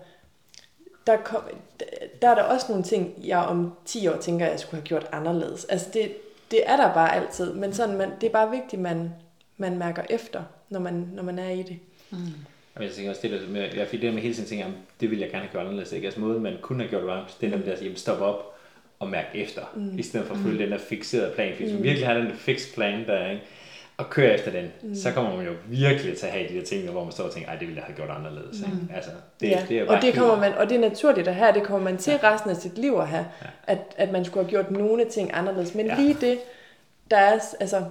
der, kom, der er der også nogle ting, jeg om 10 år tænker, jeg skulle have gjort anderledes. Altså det, det er der bare altid, men sådan, man, det er bare vigtigt, man, man mærker efter, når man, når man er i det. Og jeg tænker også, det der med, jeg fik det med hele tiden tænker, jamen, det ville jeg gerne have gjort anderledes. Ikke? Altså måden, man kunne have gjort det, var det der med at sige, jamen, stop op og mærke efter, mm. i stedet for at følge mm. den der fixerede plan. Fordi hvis man virkelig har den der fixed plan der, ikke? og kører efter den, mm. så kommer man jo virkelig til at have de der ting, hvor man står og tænker, ej, det ville jeg have gjort anderledes. Ikke? Altså, det, ja, det er bare og det kommer man, og det er naturligt at have, det kommer man til ja. resten af sit liv at have, ja. at, at man skulle have gjort nogle ting anderledes. Men Ja. lige det, der er altså,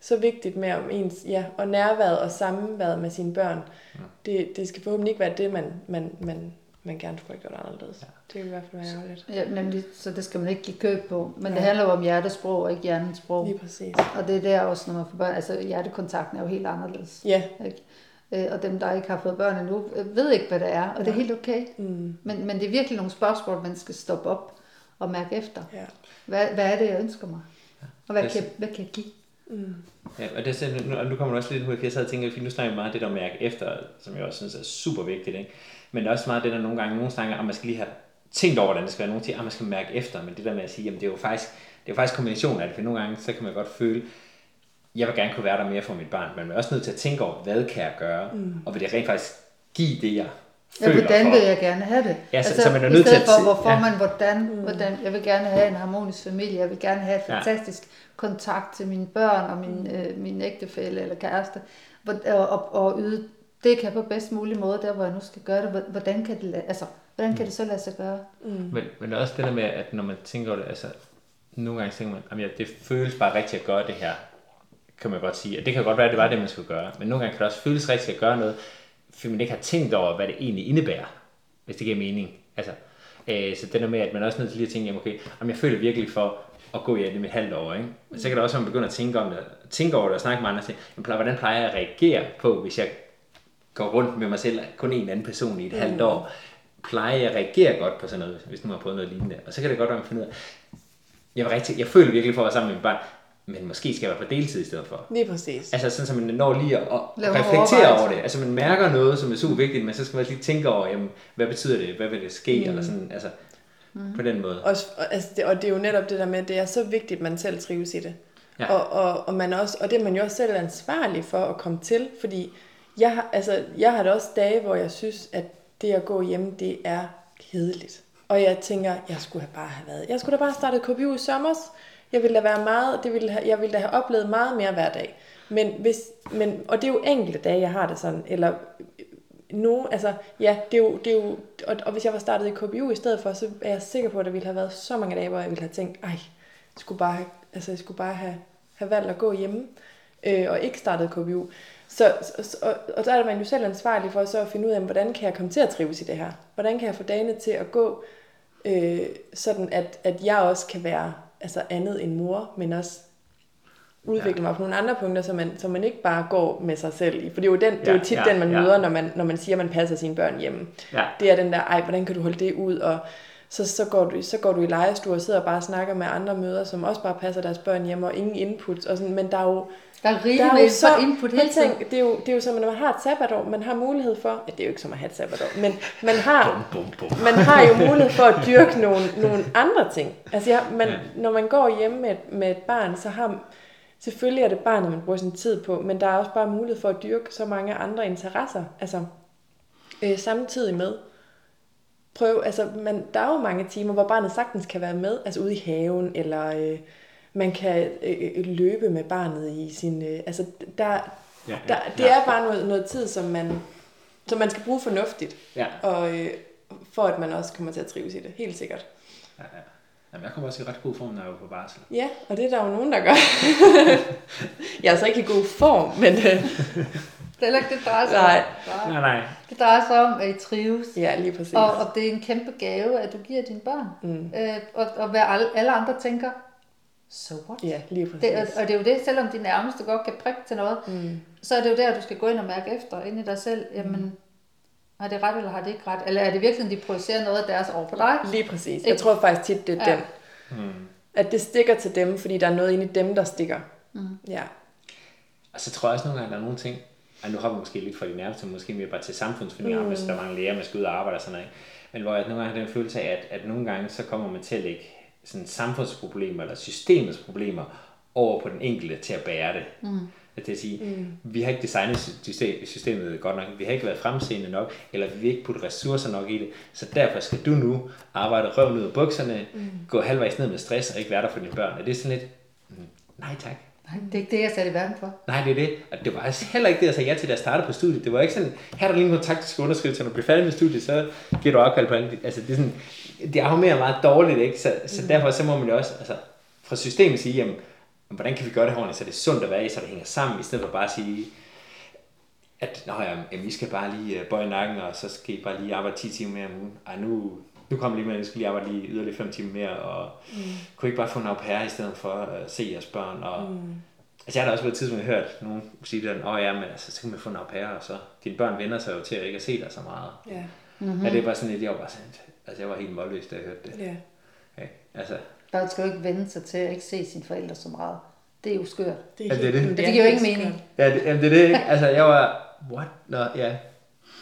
så vigtigt med om ens, ja, og nærværet og samværet med sine børn, ja. det, det skal forhåbentlig ikke være det, man, man, man, man gerne skulle have gjort anderledes. Ja. Det vil i hvert fald være ærgerligt. Ja, nemlig, så det skal man ikke give køb på. Men det Ja. handler jo om hjertesprog og ikke hjernens sprog. Lige præcis. Og det er der også, når man får børn, altså hjertekontakten er jo helt anderledes. Ja, Ikke? Øh, Og dem, der ikke har fået børn endnu, øh, ved ikke, hvad det er, og det er helt okay. mm, Men, men det er virkelig nogle spørgsmål, man skal stoppe op og mærke efter. ja. Hvad, hvad er det, jeg ønsker mig? Og hvad Det er kan, hvad kan jeg give? Mm, Ja, og, det er nu, og nu kommer du også lidt ud af, jeg sad og tænkte, fordi nu snakker vi meget det der at mærke efter, som jeg også synes er super vigtigt, ikke? Men der er også meget det der nogle gange, nogle snakker, at man skal lige have tænkt over, hvordan det skal være. Nogle siger, at man skal mærke efter, men det der med at sige, jamen det er jo faktisk, det er jo faktisk kombinationen af det, for nogle gange, så kan man godt føle, jeg vil gerne kunne være der mere for mit barn, men man er også nødt til at tænke over, hvad kan jeg gøre, mm. og vil det rent faktisk give det, jeg Ja, føler hvordan for. vil jeg gerne have det? Altså, Ja, så- så man er i nødt til stedet at for, hvorfor ja. man, hvordan, hvordan, jeg vil gerne have en harmonisk familie, jeg vil gerne have et Ja. fantastisk kontakt til mine børn og min, øh, min ægtefælle eller kæreste, og, og, og yde det kan jeg på bedst mulig måde, der hvor jeg nu skal gøre det. Hvor- Hvordan kan det, altså, hvordan kan det så lade sig gøre? mm, Men, men også det der med, at når man tænker over det, altså, nogle gange tænker man, at ja, det føles bare rigtigt at gøre det her, kan man godt sige. Og det kan godt være, at det var det, man skulle gøre. Men nogle gange kan det også føles rigtigt at gøre noget, fordi man ikke har tænkt over, hvad det egentlig indebærer, hvis det giver mening. Altså, øh, så det der med, at man er også nødt til lige at tænke, jamen okay, om jeg føler virkelig for at gå i mit halvt år, ikke? Men så kan det også, at man begynder at tænke, om det, tænke over det og snakke med andre, og sige, jamen, hvordan plejer jeg at reagere på, hvis jeg går rundt med mig selv, kun en anden person i et mm. halvt år, plejer jeg at reagere godt på sådan noget, hvis nu har prøvet noget lignende. Og så kan det godt være, at man finder ud af, jeg, var rigtig, jeg føler virkelig for at være sammen med mit barn, men måske skal jeg være på deltid i stedet for. lige præcis. Altså sådan, så man når lige at, at reflektere over det. Altså man mærker noget, som er super vigtigt, men så skal man lige tænke over, jamen, hvad betyder det? Hvad vil det ske? Mm. Eller sådan, altså mm. på den måde. Også, og, altså det, og det er jo netop det der med, at det er så vigtigt, at man selv trives i det. Ja. Og, og, og, man også, og det er man jo også selv ansvarlig for at komme til, fordi jeg har, altså, jeg har da også dage, hvor jeg synes, at det at gå hjemme, det er kedeligt. Og jeg tænker, jeg skulle have bare have været. Jeg skulle da bare have startet KBU i sommer. Jeg ville da være meget, det ville have, jeg ville da have oplevet meget mere hver dag. Men hvis, men, og det er jo enkelte dage, jeg har det sådan, eller øh, nu, altså, ja, det er jo, det er jo og, og hvis jeg var startet i KBU i stedet for, så er jeg sikker på, at der ville have været så mange dage, hvor jeg ville have tænkt, ej, jeg skulle bare Altså jeg skulle bare have, have valgt at gå hjemme, øh, og ikke startet KBU. Så, så, og, og der er man jo selv ansvarlig for så at finde ud af, hvordan kan jeg komme til at trives i det her? Hvordan kan jeg få dagene til at gå, øh, sådan at, at jeg også kan være altså andet end mor, men også udvikle mig på nogle andre punkter, så man, så man ikke bare går med sig selv i. For det er jo, den, det er jo Ja, tit ja, den, man ja. møder, når man, når man siger, at man passer sine børn hjemme. Ja. Det er den der, ej, hvordan kan du holde det ud? Og så, så, går du, så går du i legestue og sidder og bare og snakker med andre møder, som også bare passer deres børn hjemme, og ingen input. Og sådan, men der er jo, Der er rigeligt med så, for input hele tiden. det, er jo, det er jo som, når man har et sabbatår, man har mulighed for, ja, det er jo ikke som at have et sabbatår, men man har, Bum, bum, bum. man har jo mulighed for at dyrke nogle, nogle andre ting. Altså, ja, man, ja. når man går hjemme med, med et barn, så har selvfølgelig er det barnet, man bruger sin tid på, men der er også bare mulighed for at dyrke så mange andre interesser, altså øh, samtidig med. Prøv, altså, man, der er jo mange timer, hvor barnet sagtens kan være med, altså ude i haven, eller øh, man kan øh, øh, løbe med barnet i sin, øh, altså der, Ja, der, ja, det ja. er bare noget, noget tid, som man, som man skal bruge fornuftigt, Ja. og øh, for at man også kommer til at trives i det, helt sikkert. Ja, ja. Jamen, jeg kommer også i ret god form, når jeg er på barsel. Ja, og det er der jo nogen, der gør. jeg er altså ikke i god form, men øh, Det er heller ikke det, det drejer sig Nej. om. Nej, nej. Det drejer sig om, at I trives. ja, lige præcis. Og, og det er en kæmpe gave, at du giver dine børn. Mm. Øh, og, og hvad alle, alle andre tænker, so what? Ja, lige præcis. Det, og, og det er jo det, selvom de nærmeste godt kan prikke til noget, mm. så er det jo der, du skal gå ind og mærke efter ind i dig selv. Jamen, har det ret, eller har det ikke ret? Eller er det virkelig, de projicerer noget af deres over på dig? Lige præcis. Ikke? Jeg tror faktisk tit, det er Ja. den. Mm. At det stikker til dem, fordi der er noget inde i dem, der stikker. Mm. Ja. Og så tror jeg også nogle gange, der er nogle ting, og nu hopper måske lidt fra de nærmeste, måske mere bare til samfundsfornyere, mm. hvis der er mange læger, man skal ud og arbejde og sådan noget. Men hvor jeg nogle gange har den følelse af, at, at nogle gange så kommer man til at lægge sådan samfundsproblemer eller systemets problemer over på den enkelte til at bære det. Mm. At det vil sige, mm. vi har ikke designet system- systemet godt nok, vi har ikke været fremseende nok, eller vi vil ikke putte ressourcer nok i det, så derfor skal du nu arbejde røven ud af bukserne, mm. gå halvvejs ned med stress og ikke være der for dine børn. Er det sådan lidt, mm, nej tak. Nej, det er ikke det, jeg satte i verden for. Nej, det er det. Og det var altså heller ikke det, jeg sagde ja til, da jeg startede på studiet. Det var ikke sådan, her er der lige en taktisk underskrivelse, når du bliver færdig med studiet, så giver du afkald på alt. Altså, det er sådan, det harmonerer meget dårligt, ikke? Så, så derfor så må man jo også, altså, fra systemet sige, jamen, hvordan kan vi gøre det her ordentligt, så det er sundt at være i, så det hænger sammen, i stedet for bare at sige, at Nå, ja, jamen, vi skal bare lige øh, bøje nakken, og så skal I bare lige arbejde 10 timer mere om ugen. Ej, nu, nu kommer lige med, at vi skal lige arbejde lige yderligere 5 timer mere, og mm. kunne ikke bare få en au pair, i stedet for at se jeres børn, og mm. Altså jeg har da også på et tidspunkt hørt nogen sige det, åh oh, ja, men altså, så kan man få en au pair, og så dine børn vender sig jo til at ikke at se dig så meget. Ja. Mm-hmm. Ja, det er bare sådan lidt, jeg var bare sådan, altså jeg var helt målløs, da jeg hørte det. ja. Okay. Altså, Der skal jo ikke vende sig til at ikke se sine forældre så meget. Det er jo skørt. Det, Ja, det er det. jamen, Det giver jo ikke mening. ja, det, jamen, det er det ikke. Altså jeg var, what? Nå, ja.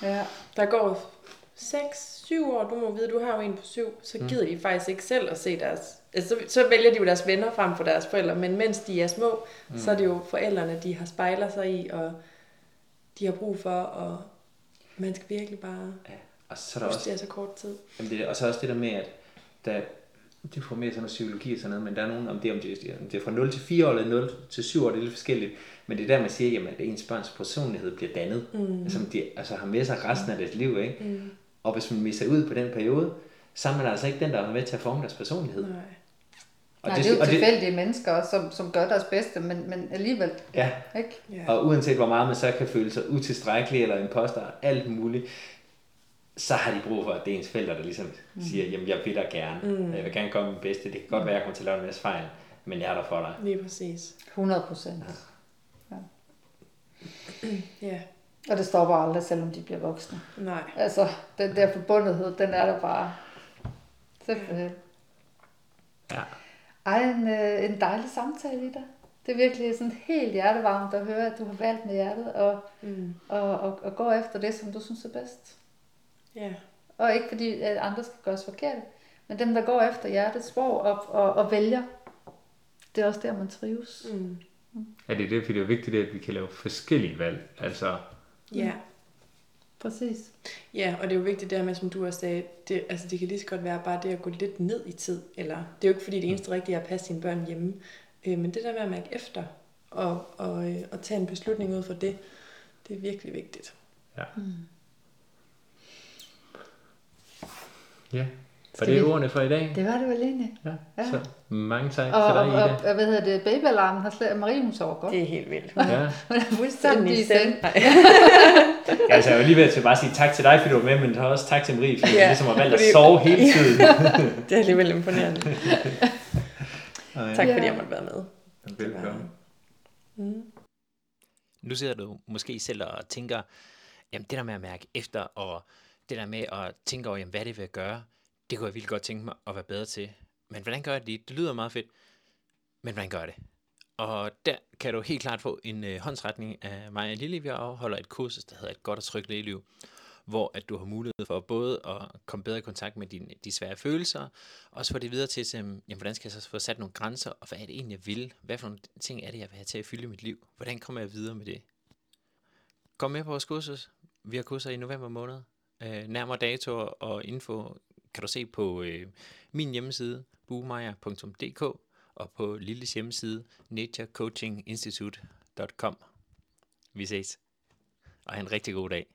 Ja. Der går 6-7 år, du må vide, du har jo en på 7, så gider de faktisk ikke selv at se deres... Altså, så, så vælger de jo deres venner frem for deres forældre, men mens de er små, mm. så er det jo forældrene, de har spejler sig i, og de har brug for, og man skal virkelig bare... ja. Og så er der også, det er så kort tid. jamen, det, og så også det der med, at der, det får mere sådan noget psykologi og sådan noget, men der er nogen, om det, om det, om det er fra 0 til 4 år eller 0 til 7 år, det er lidt forskelligt. Men det er der, man siger, jamen, at ens børns personlighed bliver dannet, mm. som de altså, har med sig resten af deres liv. Ikke? Mm. Og hvis man misser ud på den periode, så er man altså ikke den, der er med til at forme deres personlighed. Nej. Og Nej, det, er jo tilfældige mennesker, som, som gør deres bedste, men, men alligevel, Ja, ikke? Ja. og uanset hvor meget man så kan føle sig utilstrækkelig eller imposter, alt muligt, så har de brug for, at det er ens forældre, der ligesom mm. siger, jamen jeg vil dig gerne, mm. jeg vil gerne gøre mit bedste, det kan godt være, jeg kommer til at lave en masse fejl, men jeg er der for dig. Lige præcis. 100 procent. Ja. Og det stopper aldrig, selvom de bliver voksne. Nej. Altså, den der forbundethed, den er der bare. Simpelthen. Ja. Ej, en, øh, en dejlig samtale i dig. Det er virkelig sådan helt hjertevarmt at høre, at du har valgt med hjertet og, Mm. og, og, og gå efter det, som du synes er bedst. Ja. Og ikke fordi, at andre skal gøres forkert, men dem, der går efter hjertets sprog og, og, og vælger, det er også der, man trives. Mm. Ja, det er det, fordi det er vigtigt, at vi kan lave forskellige valg. Altså, Ja. Præcis. Ja, og det er jo vigtigt det her med, som du også sagde, det, altså det kan lige så godt være bare det at gå lidt ned i tid. Eller, det er jo ikke fordi det eneste rigtige er at passe sine børn hjemme. Øh, men det der med at mærke efter og, og, øh, og tage en beslutning ud fra det, det er virkelig vigtigt. ja. Ja. Var det ordene for i dag? Det var det vel egentlig. Ja. Ja. Så mange tak Og, til og, dig, og, Ida. og hvad hedder det, babyalarmen har slet, Marie hun sover godt. Det er helt vildt. Ja. Hun er fuldstændig i seng. Altså, jeg var lige ved at bare sige tak til dig, fordi du var med, men så også tak til Marie, fordi Ja, ja, ligesom har valgt at sove hele tiden. Det er alligevel imponerende. Tak Ja. fordi jeg måtte være med. Velkommen. Nu sidder du måske selv og tænker, jamen det der med at mærke efter, og det der med at tænke over, jamen hvad er det vil gøre, det kunne jeg virkelig godt tænke mig at være bedre til. Men hvordan gør jeg det lige? Det lyder meget fedt, men hvordan gør jeg det? Og der kan du helt klart få en øh, håndsretning af mig og Lille. Vi afholder et kursus, der hedder Et godt og trygt lægeliv, hvor at du har mulighed for både at komme bedre i kontakt med dine, de svære følelser, også få det videre til, til jamen, hvordan skal jeg så få sat nogle grænser, og hvad er det egentlig, jeg vil? Hvad for nogle ting er det, jeg vil have til at fylde mit liv? Hvordan kommer jeg videre med det? Kom med på vores kursus. Vi har kurser i november måned. Øh, nærmere datoer og info kan du se på øh, min hjemmeside, bugemeier.dk og på Lilles hjemmeside, naturecoachinginstitute.com. Vi ses, og have en rigtig god dag.